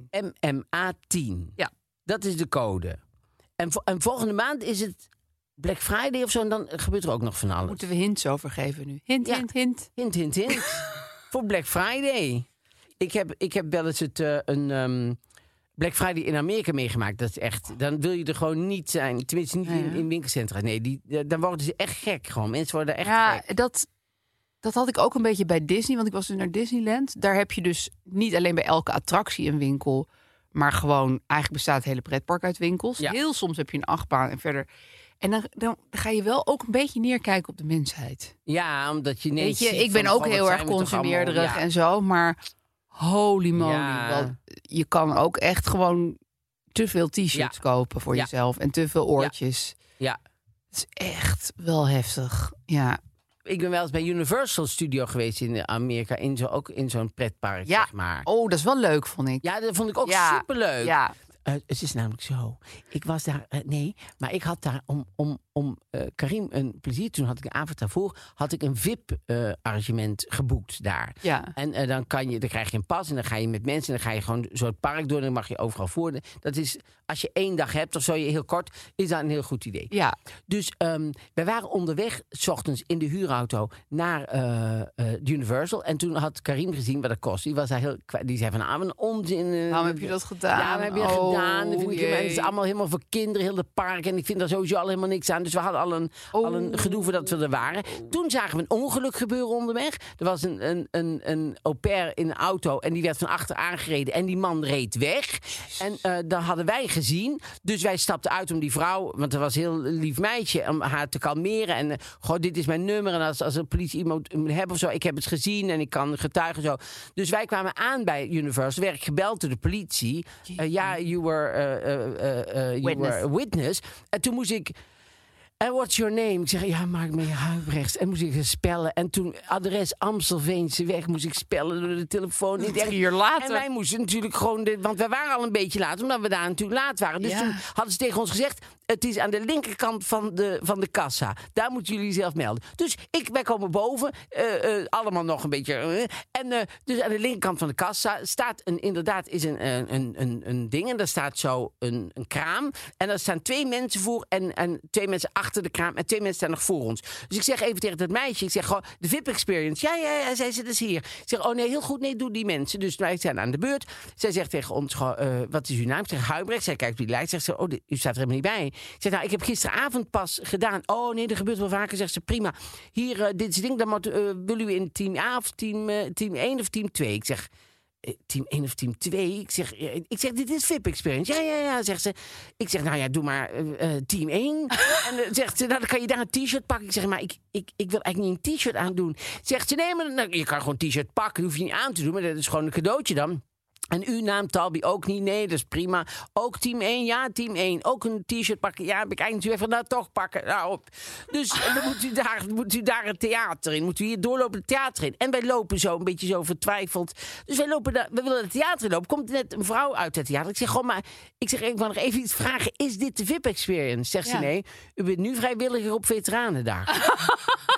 MMA10. Ja. Dat is de code. En, vo- en volgende maand is het Black Friday of zo. En dan gebeurt er ook nog van alles. Moeten we hints over geven nu? Hint, Ja. hint, hint. Hint, hint, hint. Voor Black Friday. Ik heb, ik heb wel eens het, eh, een ehm, Black Friday in Amerika meegemaakt. Dat is echt... Dan wil je er gewoon niet zijn. Tenminste, niet Ja, ja. in, in winkelcentra. Nee, die, eh, dan worden ze echt gek gewoon. Mensen worden echt Ja, gek. dat, dat had ik ook een beetje bij Disney. Want ik was dus naar Disneyland. Daar heb je dus niet alleen bij elke attractie een winkel. Maar gewoon, eigenlijk bestaat het hele pretpark uit winkels. Ja. Heel soms heb je een achtbaan en verder. En dan, dan ga je wel ook een beetje neerkijken op de mensheid. Ja, omdat je Weet je, ik ben ook heel erg consumeerderig ja. en zo. Maar holy moly. Ja. Je kan ook echt gewoon te veel t-shirts kopen voor jezelf. En te veel oortjes. Ja. Het is echt wel heftig. Ja. Ik ben wel eens bij Universal Studio geweest in Amerika. In zo, ook in zo'n pretpark, Ja. zeg maar. Oh, dat is wel leuk, vond ik. Ja, dat vond ik ook Ja. superleuk. Ja. Eh, het is namelijk zo. Ik was daar, eh, nee, maar ik had daar om, om, om eh, Karim een plezier. Toen had ik een avond daarvoor had ik een VIP-arrangement geboekt daar. Ja. En dan, kan je, dan krijg je een pas en dan ga je met mensen en dan ga je gewoon zo het park door en dan mag je overal voor. Dat is, als je één dag hebt of zo, je heel kort, is dat een heel goed idee. Ja. Dus ehm wij waren onderweg, s ochtends in de huurauto naar Universal. En toen had Karim gezien wat dat kost. Die, was daar heel, die zei van, ah, een onzin. Waarom heb je dat gedaan? Ja, gedaan. Dat vind ik, en het is allemaal helemaal voor kinderen, heel de park. En ik vind daar sowieso al helemaal niks aan. Dus we hadden al een, al een gedoe voordat we er waren. Toen zagen we een ongeluk gebeuren onderweg. Er was een, een, een, een au pair in een auto en die werd van achter aangereden. En die man reed weg. En eh dat hadden wij gezien. Dus wij stapten uit om die vrouw, want er was een heel lief meisje, om haar te kalmeren. En eh, goh, dit is mijn nummer. En als, als de politie iemand moet hebben of zo, ik heb het gezien en ik kan getuigen zo. Dus wij kwamen aan bij Universal, werd ik gebeld door de politie. Eh, Ja, you were, eh, eh, eh, you Witness. were a witness. En toen moest ik. En what's your name? Ik zeg, ja, maak me Huibrechts. En moest ik spellen. En toen adres Amstelveense weg moest ik spellen door de telefoon. Niet echt. Uur later. En wij moesten natuurlijk gewoon... De, want we waren al een beetje laat, omdat we daar natuurlijk laat waren. Dus Ja. toen hadden ze tegen ons gezegd... het is aan de linkerkant van de, van de kassa. Daar moeten jullie zelf melden. Dus ik, wij komen boven. eh, eh, allemaal nog een beetje... eh, en dus aan de linkerkant van de kassa staat een, inderdaad is een, een, een, een, ding. En daar staat zo een, een kraam. En daar staan twee mensen voor en, en twee mensen achter de kraam. En twee mensen staan nog voor ons. Dus ik zeg even tegen dat meisje. Ik zeg gewoon, de VIP-experience. Ja, ja, ja, zij zit dus hier. Ik zeg, oh nee, heel goed. Nee, doe die mensen. Dus wij zijn aan de beurt. Zij zegt tegen ons, wat is uw naam? Ik zeg, Huibrecht. Zij kijkt op die lijst. Zegt ze, oh, u staat er helemaal niet bij. Ik zeg, nou, ik heb gisteravond pas gedaan. Oh nee, dat gebeurt wel vaker. Zegt ze, prima. Hier, eh, dit is het ding. Dan moet, eh, wil u in team A of team, eh, team 1 of team 2? Ik zeg... Team 1 of team 2? Ik zeg, ik zeg dit is VIP Experience. Ja, ja, ja, zegt ze. Ik zeg, nou ja, doe maar team 1. en zegt ze, nou, dan kan je daar een t-shirt pakken. Ik zeg, maar ik, ik, ik wil eigenlijk niet een t-shirt aandoen. Zegt ze, nee, maar nou, je kan gewoon een t-shirt pakken. Dat hoef je niet aan te doen, maar dat is gewoon een cadeautje dan. En uw naam, Talbi, ook niet. Nee, dat is prima. Ook team 1, ja, team 1. Ook een t-shirt pakken. Ja, heb ik eigenlijk even nou toch pakken. Nou, op. Dus dan moet u, daar, moet u daar het theater in. Moet u hier doorlopen het theater in. En wij lopen zo een beetje zo vertwijfeld. Dus wij, lopen daar, we willen het theater in lopen. Komt net een vrouw uit het theater. Ik zeg gewoon maar, ik zeg, ik wil nog even iets vragen. Is dit de VIP-experience? Zegt ze, nee. U bent nu vrijwilliger op veteranen daar.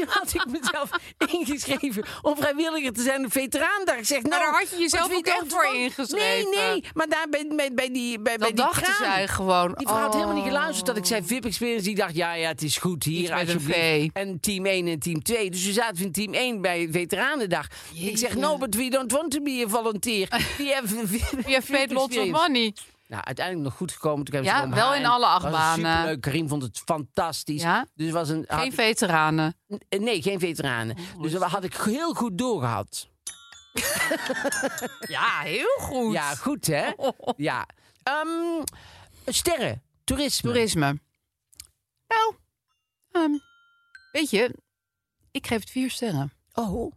toen had ik mezelf ingeschreven om vrijwilliger te zijn op Veteraandag. Ik zeg, nou, daar had je jezelf ook echt voor ingeschreven. Nee, nee. Maar daar bij, bij, bij die, bij, bij Dat die dachten kraan. zij gewoon. Die vrouw had helemaal niet Oh. geluisterd dat ik zei VIP Experience. Die dacht, ja, ja, het is goed hier, een alsjeblieft. V. En team 1 en team 2. Dus we zaten in team 1 bij Veteranendag. Ik zeg, no, but we don't want to be a volunteer. We have, Je hebt paid lots of money. Nou, uiteindelijk nog goed gekomen. Toen Ja, wel haar in alle achtbanen. Superleuk. Karim vond het fantastisch. Ja? Dus was een, Geen ik- veteranen. nee, geen veteranen. dus dat had ik heel goed doorgehad. Ja, heel goed. Ja, goed hè? Ja. Ehm, sterren, toerisme. Toerisme. Nou, ehm, weet je, ik geef het vier sterren. Oh,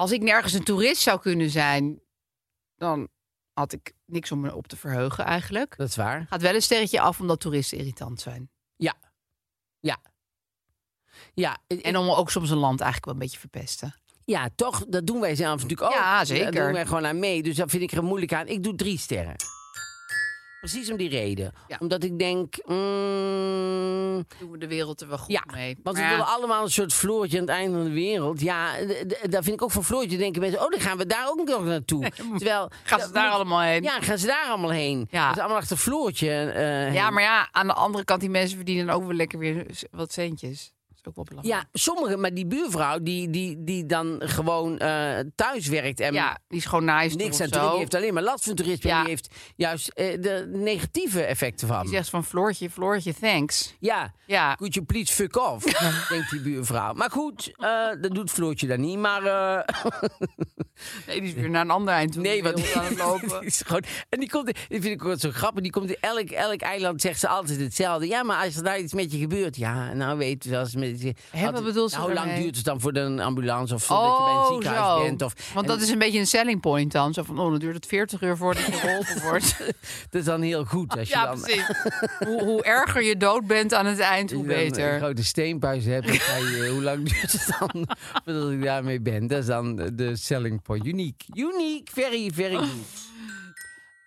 Als ik nergens een toerist zou kunnen zijn, dan had ik niks om me op te verheugen eigenlijk. dat is waar. Gaat wel een sterretje af omdat toeristen irritant zijn. Ja. Ja. Ja, En om ook soms een land eigenlijk wel een beetje verpesten. ja, toch, dat doen wij zelf natuurlijk ook. Ja, zeker. Daar doen wij gewoon aan mee. Dus dat vind ik er moeilijk aan. Ik doe drie sterren. Precies om die reden. Ja. Omdat ik denk... mm, Doen we de wereld er wel goed ja, mee. want we ja, willen allemaal een soort Floortje aan het einde van de wereld. Ja, daar vind ik ook van Floortje. denken mensen, oh, dan gaan we daar ook nog naartoe. Terwijl... Gaan ze daar moet- allemaal heen? Ja, gaan ze daar allemaal heen. Ja. Dat is allemaal achter Floortje eh, Ja, maar ja, aan de andere kant, die mensen verdienen ook wel lekker weer wat centjes. Is ook wel belangrijk. Ja, sommige, maar die buurvrouw die, die, die dan gewoon eh, thuis werkt en Ja, die is gewoon nice niks aan die heeft alleen maar last van toerisme. Ja. Die heeft juist eh, de negatieve effecten van. Die zegt van Floortje, Floortje, thanks. Ja, Ja, could you please fuck off, denkt die buurvrouw. Maar goed, eh, dat doet Floortje dan niet. Maar nee, die is weer naar een ander eind toe. nee, want aan het die lopen. is gewoon, en die komt, die vind ik ook zo grappig. Die komt in elk, elk eiland zegt ze altijd hetzelfde. Ja, maar als er daar iets met je gebeurt, ja, nou weet je, als met wat bedoelt ze nou, Hoe lang daarmee? duurt het dan voor de ambulance of dat je bij een Oh, ziekenhuis zo. bent? Of, Want en- dat is een beetje een selling point dan. Zo van, oh, dan duurt het 40 uur voordat je geholpen wordt. Dat is dan heel goed als je ja, dan precies. hoe, hoe erger je dood bent aan het eind, hoe als je beter. een grote steenpuis hebt. Je, hoe lang duurt het dan voordat ik daarmee ben? Dat is dan de selling point. Uniek. Uniek. Very, very.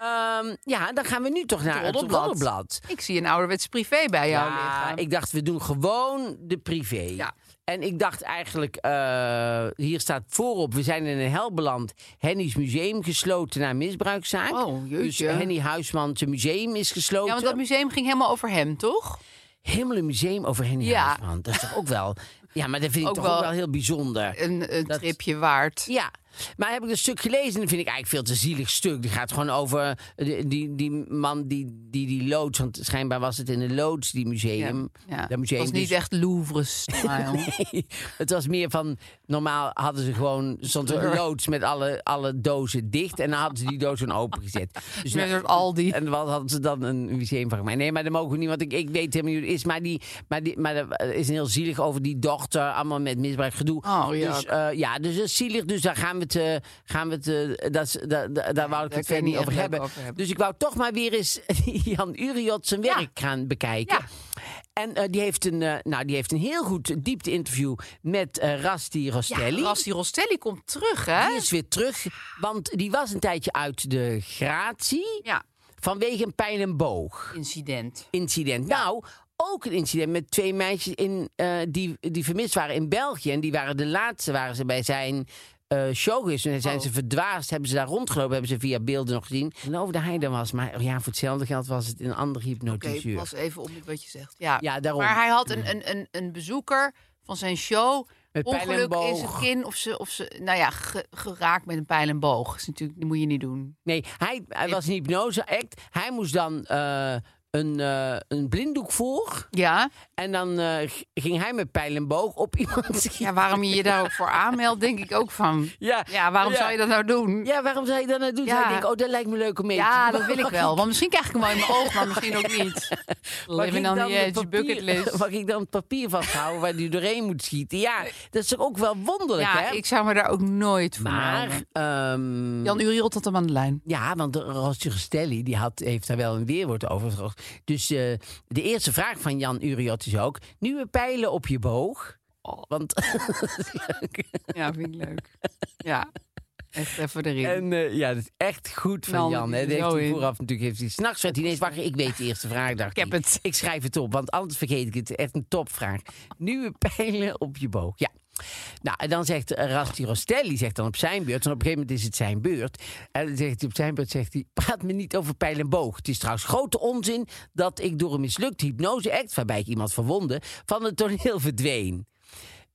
Ehm, ja, dan gaan we nu toch naar het roddelblad. Ik zie een ouderwets privé bij jou Ja, liggen. ik dacht, we doen gewoon de privé. Ja. En ik dacht eigenlijk, eh, hier staat voorop, we zijn in een hel beland. Henny's museum gesloten na misbruikzaak. Oh, dus jeetje. Henny Huisman, zijn museum is gesloten. Ja, want dat museum ging helemaal over hem, toch? Helemaal een museum over Henny Ja. Huisman. Dat is toch ook wel... Ja, maar dat vind ik Ook toch ook wel- wel heel bijzonder. Een, een Dat- tripje waard. Ja, maar heb ik een stuk gelezen en dat vind ik eigenlijk veel te zielig stuk. Die gaat gewoon over die, die, die man die, die die loods, want schijnbaar was het in een loods, die museum. Ja. Dat Het was niet dus- echt Louvre-style. Nee, het was meer van. Normaal hadden ze gewoon. stond er een loods met alle, alle dozen dicht. En dan hadden ze die dozen opengezet. Dus Met een soort Aldi. En wat hadden ze dan een museum van gemaakt? Nee, maar dat mogen we niet, want ik, ik weet helemaal niet hoe het is. Maar, die, maar, die, maar er is een heel zielig over die dochter. Allemaal met misbruik gedoe. Oh, dus, jak. eh, ja, dus dat is zielig. Dus daar gaan we het. eh, gaan we het eh, dat, is- da- da- daar wou ik het verder niet over hebben. leuk over hebben. Dus ik wou toch maar weer eens Jan Uriot zijn Ja. werk gaan bekijken. Ja. En eh, die, heeft een, nou, die heeft een heel goed diepte-interview met Rasti Rostelli. Ja, Rasti Rostelli komt terug, hè? Die is weer terug, want die was een tijdje uit de gratie Ja, vanwege een pijl en boog incident. incident. Nou, ook een incident met twee meisjes in, die, die vermist waren in België. En die waren de laatste, waren ze bij zijn eh, show geweest. En zijn Oh. ze verdwaasd, hebben ze daar rondgelopen, hebben ze via beelden nog gezien. Ik geloof dat hij er was, maar ja, voor hetzelfde geld was het een andere Oké, hypnotiseur. pas even op wat je zegt. Ja, Ja, daarom. maar hij had een, een, een, een bezoeker van zijn show. Met en ongeluk in boog. zijn kin of ze, of ze nou ja, ge- geraakt met een pijl en boog. Dat, is natuurlijk, dat moet je niet doen. Nee, hij, hij was een hypnose-act. Hij moest dan eh, een, eh, een blinddoek voor. Ja, En dan eh, ging hij met pijl en boog op iemand schieten. ja waarom je je daar ook voor aanmeldt, denk ik ook van. Ja, Ja, waarom Ja. zou je dat nou doen? Ja, waarom zou je dat nou doen? Ja. Ik oh, dat lijkt me leuk om mee te Ja, dat wil ik wel. Want misschien krijg ik hem wel in mijn oog, maar misschien ook niet. Living ik on dan the edge, papier- bucket list. Mag ik dan het papier vasthouden waar die doorheen moet schieten? Ja, dat is toch ook wel wonderlijk, Ja, hè? ik zou me daar ook nooit voor Maar, ehm, Jan Uriot had hem aan de lijn. ja, want Rosje Gestelli, die had, heeft daar wel een weerwoord over. Dus eh, de eerste vraag van Jan Uriot is ook... Nieuwe pijlen op je boog? Want Ja, vind ik leuk. Ja. Echt even erin. En eh, ja, dat is echt goed van Nou, Jan. Hè. Dat heeft hij vooraf natuurlijk. Heeft hij, s'nachts werd hij ineens wakker. Ik weet de eerste vraag, dacht Ik heb het. Ik schrijf het op, want anders vergeet ik het. Echt een topvraag. Nieuwe pijlen op je boog. Ja. Nou, en dan zegt eh, Rasti Rostelli zegt dan op zijn beurt, en op een gegeven moment is het zijn beurt. En dan zegt hij op zijn beurt, zegt hij, praat me niet over pijl en boog. Het is trouwens grote onzin dat ik door een mislukte hypnose-act, waarbij ik iemand verwonde, van het toneel verdween.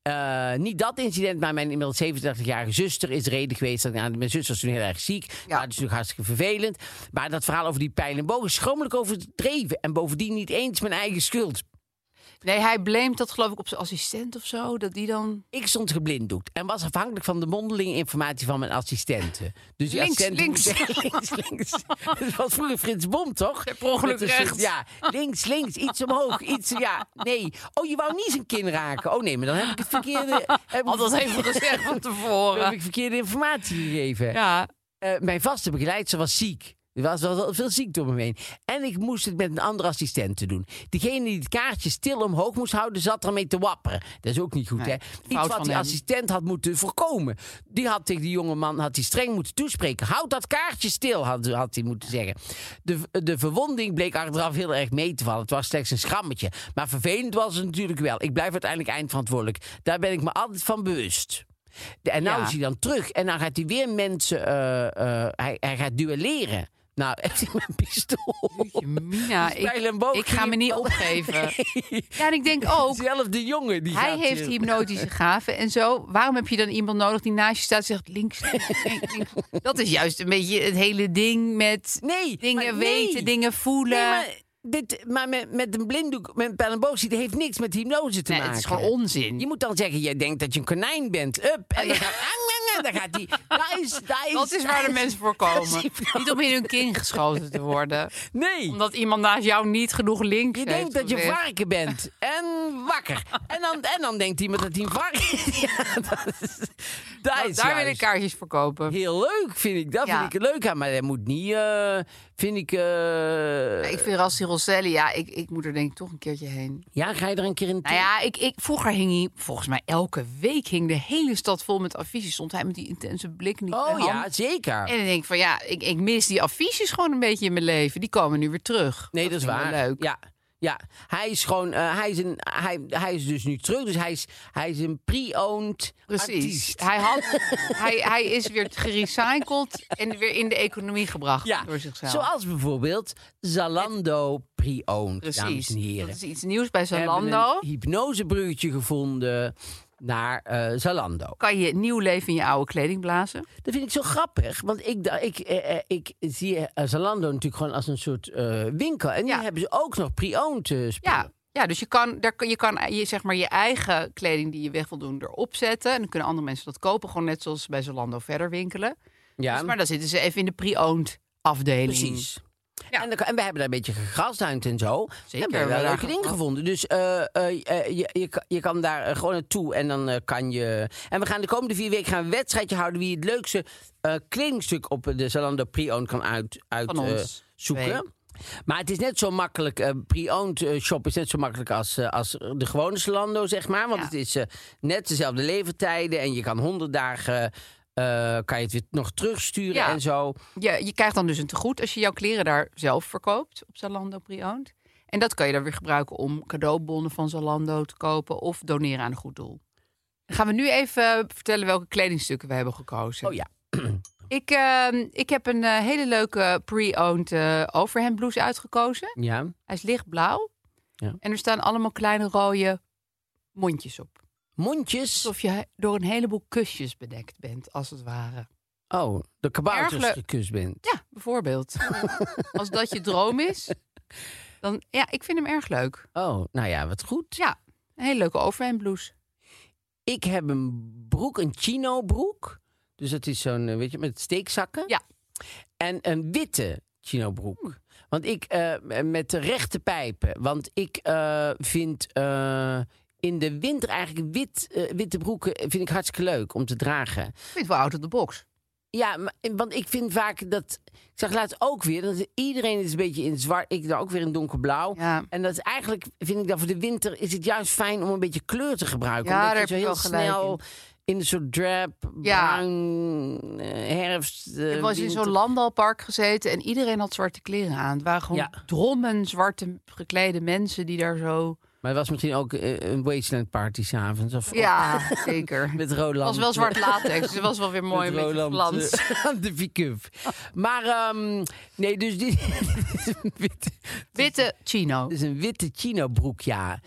Eh, niet dat incident, maar mijn inmiddels 37-jarige zuster is de reden geweest. Dat, nou, mijn zuster was toen heel erg ziek. Ja. dat is natuurlijk hartstikke vervelend. Maar dat verhaal over die pijl en boog is schromelijk overdreven. En bovendien niet eens mijn eigen schuld. Nee, hij blamet dat geloof ik op zijn assistent of zo. Dat die dan... Ik stond geblinddoekt en was afhankelijk van de mondelinge informatie van mijn assistenten. Dus die Links, links. links, links. Dat was vroeger Frits Bom, toch? per ongeluk rechts. Ja, links, links, iets omhoog, iets, ja, nee. Oh, je wou niet zijn kin raken. Oh nee, maar dan heb ik het verkeerde... Heb dat even gezegd van dan heb tevoren. ik verkeerde informatie gegeven. Ja, Eh, mijn vaste begeleidster was ziek. Er was wel veel ziekte om me heen. En ik moest het met een andere assistent te doen. Degene die het kaartje stil omhoog moest houden, zat ermee te wapperen. Dat is ook niet goed, Nee, hè? Iets wat die hem. assistent had moeten voorkomen. Die had tegen die jonge man had hij streng moeten toespreken. Houd dat kaartje stil, had, had hij moeten zeggen. De, de verwonding bleek achteraf heel erg mee te vallen. Het was slechts een schrammetje. Maar vervelend was het natuurlijk wel. Ik blijf uiteindelijk eindverantwoordelijk. Daar ben ik me altijd van bewust. De- En nou Ja. is hij dan terug. En dan gaat hij weer mensen... eh, eh, hij, hij gaat duelleren. Nou, hij met een pistool. Mina, ik, ik ga me niet opgeven. Ja, en ik denk ook, Zelfde jongen. Die hij heeft hypnotische gaven en zo. Waarom heb je dan iemand nodig die naast je staat en zegt links, links, links, links? Dat is juist een beetje het hele ding met Nee, dingen nee. weten, dingen voelen. Nee, maar, dit, maar met, met een blinddoek, met een pijl en boog zitten, heeft niks met hypnose te Nee, maken. het is gewoon onzin. Je moet dan zeggen, jij denkt dat je een konijn bent. Up. En dan gaat, dan gaat hij... Daar is, daar is, Dat is waar de mensen voor komen. Niet om in hun kin geschoten te worden. Nee. Omdat iemand naast jou niet genoeg links Je heeft denkt dat je varken bent. En wakker. En dan, en dan denkt iemand dat hij een varken is. Ja, dat is, daar is daar wil ik kaartjes voor kopen. Heel leuk, vind ik. Dat Ja. vind ik leuk aan. Maar dat moet niet, eh, vind ik... eh, Ik vind Rassi Rosselli, ja, ik, ik moet er denk ik toch een keertje heen. Ja, ga je er een keer in... Nou ja, ik, ik, vroeger hing hij, volgens mij elke week hing de hele stad vol met affiches. Stond hij met die intense blik die Oh ja, zeker. En dan denk ik van ja, ik, ik mis die affiches gewoon een beetje in mijn leven. Die komen nu weer terug. Nee, dat, is vind ik waar. Leuk. Ja. Ja, hij is gewoon, eh, hij, is een, hij, hij is dus nu terug. Dus hij is, hij is een pre-owned Precies. artiest. Hij, had, hij, hij is weer gerecycled en weer in de economie gebracht Ja, door zichzelf. zoals bijvoorbeeld Zalando pre-owned, dames en Dat heren. is iets nieuws bij We hebben Zalando. een hypnosebruggetje gevonden naar eh, Zalando. Kan je nieuw leven in je oude kleding blazen? Dat vind ik zo grappig, want ik, ik, eh, eh, ik zie eh, Zalando natuurlijk gewoon als een soort winkel. En die Ja. hebben ze ook nog pre-owned spullen. Ja. Ja, dus je kan, daar, je kan je, zeg maar, je eigen kleding die je weg wil doen erop zetten. En dan kunnen andere mensen dat kopen. Gewoon net zoals bij Zalando verder winkelen. Ja, Dus, maar dan zitten ze even in de pre-owned afdeling. precies. Ja. En, en we hebben daar een beetje gegrasduind en zo. Zeker, hebben we wel leuke dingen ge- gevonden. Dus eh, eh, eh, je, je, kan- je kan daar eh, gewoon naartoe en dan eh, kan je... En we gaan de komende vier weken gaan een wedstrijdje houden... wie het leukste eh, kledingstuk op de Zalando pre-owned kan uit, uit, eh, zoeken. Maar het is net zo makkelijk, eh pre-owned eh, shop is net zo makkelijk als, eh, als de gewone Zalando, zeg maar. Want Ja. het is eh, net dezelfde levertijden en je kan honderd dagen... eh, kan je het weer nog terugsturen Ja. en zo. Je, je krijgt dan dus een tegoed als je jouw kleren daar zelf verkoopt op Zalando pre-owned. En dat kan je dan weer gebruiken om cadeaubonnen van Zalando te kopen of doneren aan een goed doel. Dan gaan we nu even vertellen welke kledingstukken we hebben gekozen. Oh ja. Ik, eh, ik heb een eh, hele leuke pre-owned eh overhemd blouse uitgekozen. Ja. Hij is lichtblauw. Ja. En er staan allemaal kleine rode mondjes op. Mondjes. Alsof je door een heleboel kusjes bedekt bent, als het ware. Oh, de kabouters gekust bent. Ja, bijvoorbeeld. als dat je droom is, dan ja, ik vind hem erg leuk. Oh, nou ja, wat goed. Ja, een hele leuke overhemd blouse. Ik heb een broek, een chino broek. Dus dat is zo'n, eh, weet je, met steekzakken. Ja. En een witte chino broek. Want ik, eh, met de rechte pijpen. Want ik eh, vind in de winter eigenlijk wit, eh, witte broeken vind ik hartstikke leuk om te dragen. Ik vind wel out of the box. Ja, maar, want ik vind vaak dat... Ik zag laatst ook weer, dat iedereen is een beetje in zwart. Ik dan ook weer in donkerblauw. Ja. En dat is eigenlijk, vind ik dat voor de winter... is het juist fijn om een beetje kleur te gebruiken. Ja, omdat daar je zo heb je heel snel... in een soort drab, bruin, eh, herfst. eh, Ik was in zo'n landalpark gezeten en iedereen had zwarte kleren aan. Het waren gewoon Ja. drommen zwarte geklede mensen die daar zo... Maar het was misschien ook eh, een wasteland party s'avonds. Of, Ja, zeker. met Roland. Het was wel zwart latex, dus het was wel weer mooi met met Roland eh, aan de pick-up. Maar ehm, nee, dus een witte, Witte chino. is een witte chino broek, ja.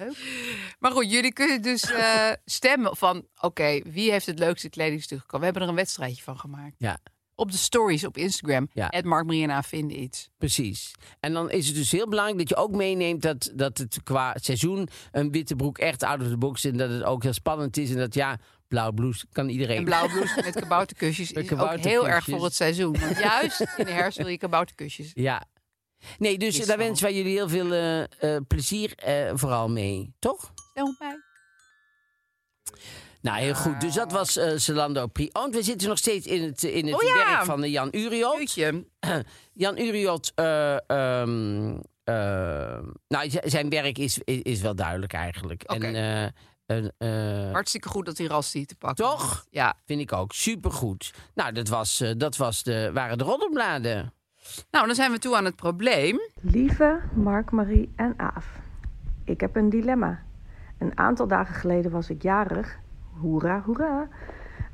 Maar goed, jullie kunnen dus eh, stemmen van... Oké, wie heeft het leukste kledingstuk gekomen? We hebben er een wedstrijdje van gemaakt. Ja, Op de stories op Instagram. Ja. Het Mark Mariana vinden iets. precies. En dan is het dus heel belangrijk dat je ook meeneemt dat, dat het qua seizoen een witte broek echt out of the box is. En dat het ook heel spannend is. En dat ja, blauw blouse kan iedereen. En blauwe blouse met kabouterkusjes Met is ook heel erg voor het seizoen. Want juist in de herfst wil je kabouterkusjes. Ja. Nee, dus Is daar zo. wensen wij jullie heel veel eh, eh, plezier eh, vooral mee, toch? Stel mij. Nou, heel goed. Dus dat was eh Zalando Pre-owned. We zitten nog steeds in het, in het Oh ja. werk van eh, Jan Uriot. Jan Uriot, eh, ehm, eh, nou, zijn werk is, is, is wel duidelijk eigenlijk. Oké. En, eh, een, eh, Hartstikke goed dat hij Rasti te pakken Toch? had. Ja. vind ik ook supergoed. Nou, dat, was, eh, dat was de, waren de roddelbladen. Nou, dan zijn we toe aan het probleem. Lieve Mark, Marie en Aaf. Ik heb een dilemma. Een aantal dagen geleden was ik jarig. Hoera, hoera.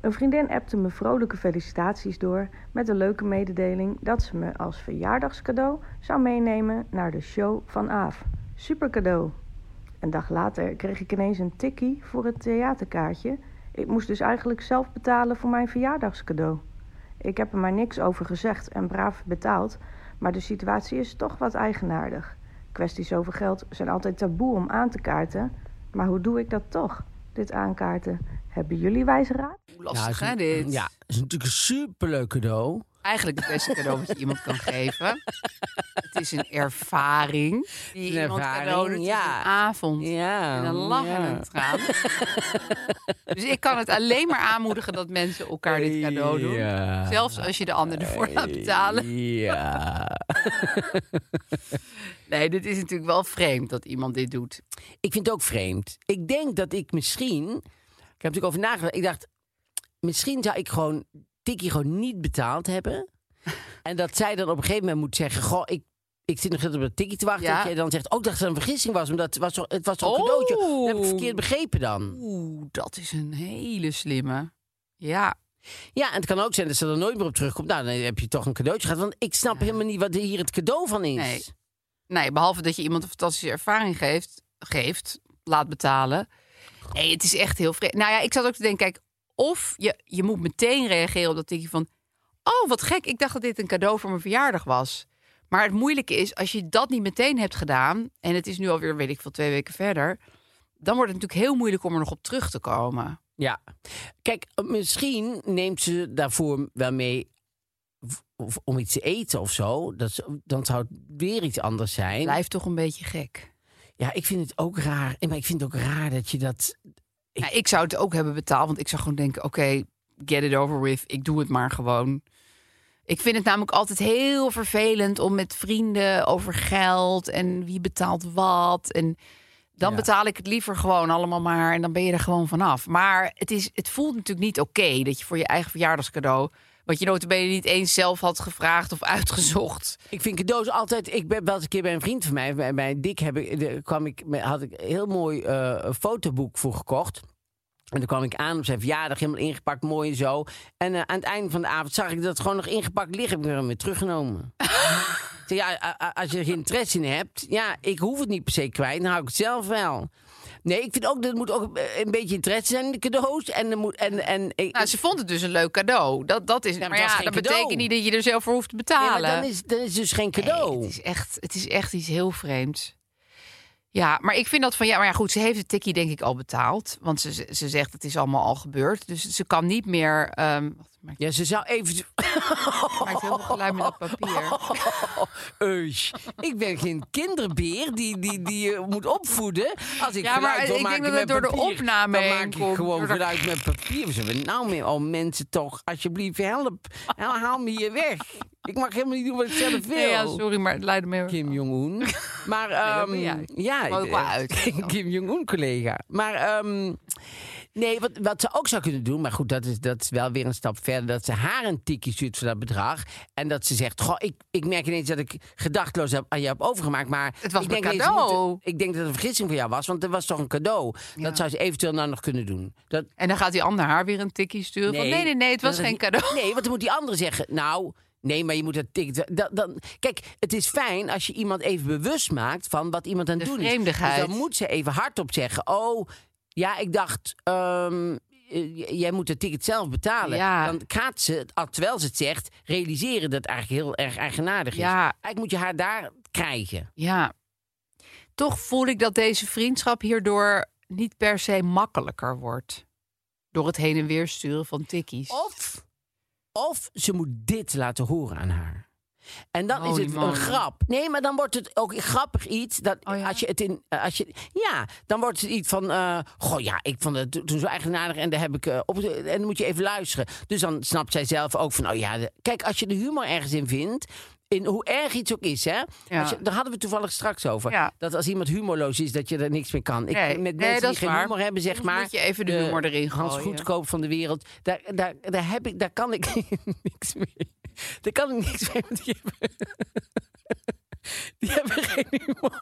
Een vriendin appte me vrolijke felicitaties door met de leuke mededeling dat ze me als verjaardagscadeau zou meenemen naar de show van Aaf. Super cadeau. Een dag later kreeg ik ineens een tikkie voor het theaterkaartje. Ik moest dus eigenlijk zelf betalen voor mijn verjaardagscadeau. Ik heb er maar niks over gezegd en braaf betaald, maar de situatie is toch wat eigenaardig. Kwesties over geld zijn altijd taboe om aan te kaarten, maar hoe doe ik dat toch? Dit aankaarten. Hebben jullie wijze raad? Hoe lastig, is hè, dit? Ja, is natuurlijk een superleuk cadeau. Eigenlijk het beste cadeau wat je iemand kan geven. Het is een ervaring. Die Een iemand ervaring, cadeau doet. Het ja. een avond. Ja. En een lach en ja. traan. dus ik kan het alleen maar aanmoedigen dat mensen elkaar dit cadeau doen. Ja. Zelfs als je de ander ervoor laat betalen. Ja. Nee, dit is natuurlijk wel vreemd dat iemand dit doet. Ik vind het ook vreemd. Ik denk dat ik misschien. Ik heb natuurlijk over nagedacht. Ik dacht, misschien zou ik gewoon Tikkie gewoon niet betaald hebben. en dat zij dan op een gegeven moment moet zeggen: Goh, ik, ik zit nog op dat tikkie te wachten. Ja. Dat jij dan zegt: Oh, ik dacht dat het een vergissing was. Omdat het was toch, het was toch een Oh. cadeautje. Dat heb ik verkeerd begrepen dan. Oeh, dat is een hele slimme. Ja, Ja, en het kan ook zijn dat ze er nooit meer op terugkomt. Nou, dan heb je toch een cadeautje gehad. Want ik snap helemaal niet wat hier het cadeau van is. Nee. Nee, behalve dat je iemand een fantastische ervaring geeft, geeft laat betalen. Nee, het is echt heel vreemd. Nou ja, ik zat ook te denken, kijk, of je, je moet meteen reageren op dat tikje van... Oh, wat gek, ik dacht dat dit een cadeau voor mijn verjaardag was. Maar het moeilijke is, als je dat niet meteen hebt gedaan... en het is nu alweer, weet ik veel, twee weken verder... dan wordt het natuurlijk heel moeilijk om er nog op terug te komen. Ja. Kijk, misschien neemt ze daarvoor wel mee of om iets te eten of zo. Dat, dan zou het weer iets anders zijn. Blijft toch een beetje gek. Ja, ik vind het ook raar. Maar ik vind het ook raar dat je dat... Ik- Nou, ik zou het ook hebben betaald, want ik zou gewoon denken: oké, get it over with. Ik doe het maar gewoon. Ik vind het namelijk altijd heel vervelend om met vrienden over geld en wie betaalt wat. En dan Ja. betaal ik het liever gewoon allemaal maar en dan ben je er gewoon vanaf. Maar het, is, het voelt natuurlijk niet oké dat je voor je eigen verjaardagscadeau, wat je notabene niet eens zelf had gevraagd of uitgezocht. Ik vind cadeaus altijd... Ik ben wel eens een keer bij een vriend van mij, bij, bij Dick, heb ik, de- kwam ik, had ik een heel mooi eh, fotoboek voor gekocht. En toen kwam ik aan op zijn verjaardag, helemaal ingepakt, mooi en zo. En eh, aan het einde van de avond zag ik dat het gewoon nog ingepakt ligt. Heb ik hem weer teruggenomen. Ja, als je er geen interesse in hebt, ja, ik hoef het niet per se kwijt, dan hou ik het zelf wel. Nee, ik vind ook dat moet ook eh, een beetje interesse zijn in de cadeaus. En, er moet, en, en, ik- Nou, ze vond het dus een leuk cadeau. Dat, dat is, maar ja, dat cadeau. betekent niet dat je er zelf voor hoeft te Nee, betalen. maar dan is, dan is het dus geen cadeau. Nee, het, is echt, het is echt iets heel vreemds. Ja, maar ik vind dat van ja, maar ja, goed, ze heeft het tikkie denk ik al betaald. Want ze, ze zegt het is allemaal al gebeurd. Dus ze kan niet meer. ehm maakt, Ja, ze zou even... maakt heel veel geluid met dat papier. Eus, ik ben geen kinderbeer die, die, die je moet opvoeden. Als ik Ja, maar geluid wil ik denk maken dat het door de papier, opname Dan maak ik gewoon geluid met papier. We nou mee? Oh, mensen toch, alsjeblieft, help. Haal, me hier weg. Ik mag helemaal niet doen wat ik zelf wil. Nee, ja, sorry, maar het leidde me. Kim Jong-un. Maar ehm, jij. ja, wel uit. Kim Jong-un collega. Maar ehm, Nee, wat, wat ze ook zou kunnen doen, maar goed, dat is, dat is wel weer een stap verder. Dat ze haar een tikkie stuurt voor dat bedrag. En dat ze zegt: Goh, ik, ik merk ineens dat ik gedachtloos heb, aan je heb overgemaakt. Maar Het was ik denk ineens, cadeau. ik denk dat het een vergissing voor jou was, want het was toch een cadeau. Ja. Dat zou ze eventueel nou nog kunnen doen. Dat, En dan gaat die ander haar weer een tikkie sturen. van, nee, nee, nee, het was geen cadeau. Nee, want dan moet die andere zeggen: Nou. Nee, maar je moet dat ticket. Dan, dan, kijk, het is fijn als je iemand even bewust maakt van wat iemand aan het De doen is. vreemdigheid. Dus dan moet ze even hardop zeggen: Oh, ja, ik dacht. ehm, eh, jij moet het ticket zelf betalen. Ja. Dan gaat ze, al terwijl ze het zegt, realiseren dat het eigenlijk heel erg eigenaardig is. Ja. Eigenlijk moet je haar daar krijgen. Ja. Toch voel ik dat deze vriendschap hierdoor niet per se makkelijker wordt. Door het heen en weer sturen van tikkies. Of, of ze moet dit laten horen aan haar. En dan is het moly. een grap. Nee, maar dan wordt het ook grappig iets. Dat Oh ja? als je het in. eh, Als je, ja, dan wordt het iets van. eh, goh, ja, ik vond het to- toen zo eigenaardig en daar heb ik. eh, op, en dan moet je even luisteren. Dus dan snapt zij zelf ook van. Oh ja, de- kijk, als je de humor ergens in vindt. In hoe erg iets ook is, hè? Ja. Als je, daar hadden we toevallig straks over. Ja. Dat als iemand humorloos is, dat je er niks mee kan. Ik, Nee, met nee, mensen die geen waar. humor hebben, zeg maar. moet je even de humor erin Hans gooien. Goedkoop van de wereld. Daar, daar, daar, heb ik, daar kan ik niks mee. Daar kan ik niks mee. want Die hebben, die hebben geen humor.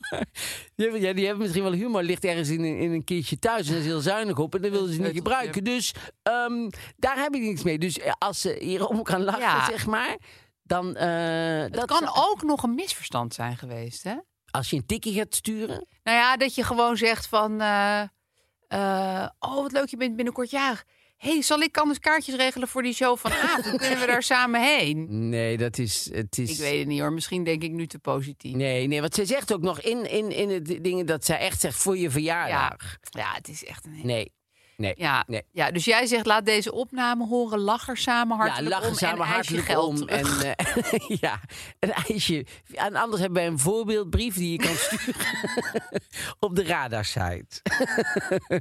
Die hebben, ja, die hebben misschien wel humor. Ligt ergens in, een- in een kistje thuis en is heel zuinig op. En dat willen ze niet gebruiken. Dus ehm, daar heb ik niks mee. Dus eh, als ze hierom kan lachen, Ja. zeg maar. Dan, eh, dat kan zou- ook nog een misverstand zijn geweest, hè? Als je een tikkie gaat sturen. Nou ja, dat je gewoon zegt van... eh, oh, wat leuk, je bent binnenkort jarig. Hey, zal ik anders kaartjes regelen voor die show vanavond? Dan kunnen we daar samen heen. Nee, dat is... Het is Ik weet het niet hoor, misschien denk ik nu te positief. Nee, nee, want zij zegt ook nog in, in, in het dingen dat zij echt zegt voor je Ja. verjaardag. ja, het is echt een... Nee, nee. Ja, nee. ja, dus jij zegt laat deze opname horen, lach er samen hartelijk ja, lachen om samen en hartelijk geld om. En, eh, ja, een ijsje. En anders hebben wij een voorbeeldbrief die je kan sturen op de radarsite.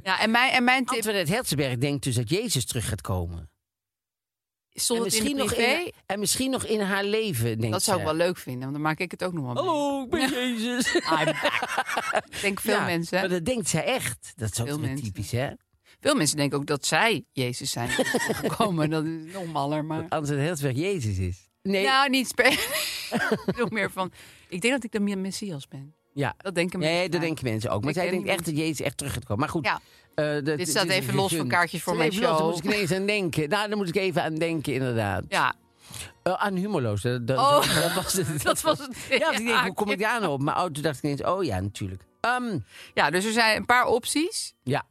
Ja, en mijn, en mijn tip Antoinette denkt dus dat Jezus terug gaat komen. stond en, misschien nog in, en misschien nog in haar leven, denkt dat zou ik wel leuk vinden, want dan maak ik het ook nog wel mee. Hallo, ik ben Jezus. Back. Ik denk veel Ja, mensen. Maar dat denkt zij echt. Dat is ook typisch, hè? Veel mensen denken ook dat zij Jezus zijn gekomen. Dat is nog maller, maar... Antoinette Herzenberg Jezus is. Nee, Nou, niet Nog meer van... Ik denk dat ik de Messias ben. ja. Dat denken Nee, mensen. dat denken mensen ook. Maar Ik zij ken denkt echt dat Jezus echt terug gaat komen. Maar goed, Ja. eh, dat- Dit het staat even los van kaartjes voor mijn show. Daar moet ik ineens aan denken. Nou, daar moet ik even aan denken, inderdaad. Ja, Eh, aan humorloos. Dat, dat, Oh, dat was het. dat was het. Ja, want ik denk, hoe kom ik daar nou op? Maar oh, toen dacht ik ineens, oh ja, natuurlijk. Ehm, ja, dus er zijn een paar opties. ja.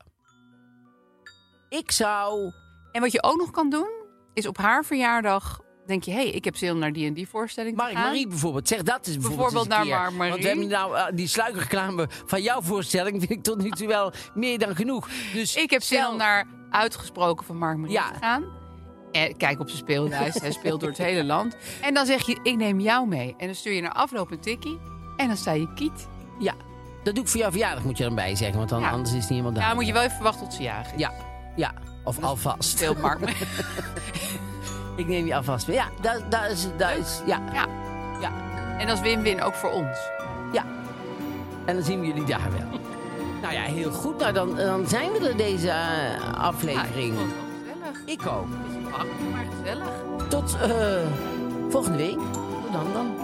Ik zou... En wat je ook nog kan doen, is op haar verjaardag... Denk je, hé, hey, ik heb zin om naar die en die voorstelling te Mark gaan. Marie bijvoorbeeld. Zeg dat eens bijvoorbeeld, Bijvoorbeeld eens een naar Marie. Want we hebben nou eh, die sluikreclame van jouw voorstelling... vind ik tot nu toe wel meer dan genoeg. Dus Ik heb zin stel- om naar uitgesproken van Mark Marie Ja. te gaan. En kijk op zijn speellijst. Hij speelt door het hele land. En dan zeg je, ik neem jou mee. En dan stuur je naar afloop een tikkie. En dan sta je kiet. Ja, dat doe ik voor jouw verjaardag, moet je er dan bij zeggen. Want dan, Ja. anders is het niet helemaal daar. Ja, moet je wel even wachten tot ze is. Ja, ja. Of alvast. Speelt Mark. Ik neem je alvast mee. Ja, dat, dat is... Dat is ja, Ja. ja, En dat is win-win ook voor ons. ja. En dan zien we jullie daar wel. nou ja, heel goed. Nou, dan, dan zijn we er deze eh, aflevering. Ja, ik vond het wel gezellig. ik ook. Beetje makkelijk, maar gezellig. Tot eh, volgende week. Tot dan dan.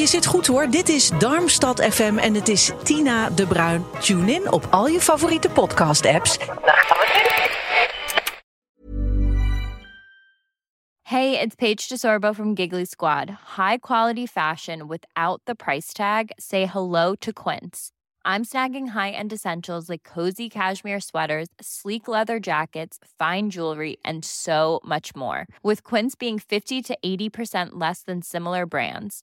Je zit goed hoor. Dit is Darmstad FM en het is Tina de Bruin. Tune in op al je favoriete podcast-apps. Hey, it's Paige DeSorbo from Giggly Squad. High quality fashion without the price tag. Say hello to Quince. I'm snagging high-end essentials like cozy cashmere sweaters, sleek leather jackets, fine jewelry, and so much more. With Quince being 50 to 80% less than similar brands.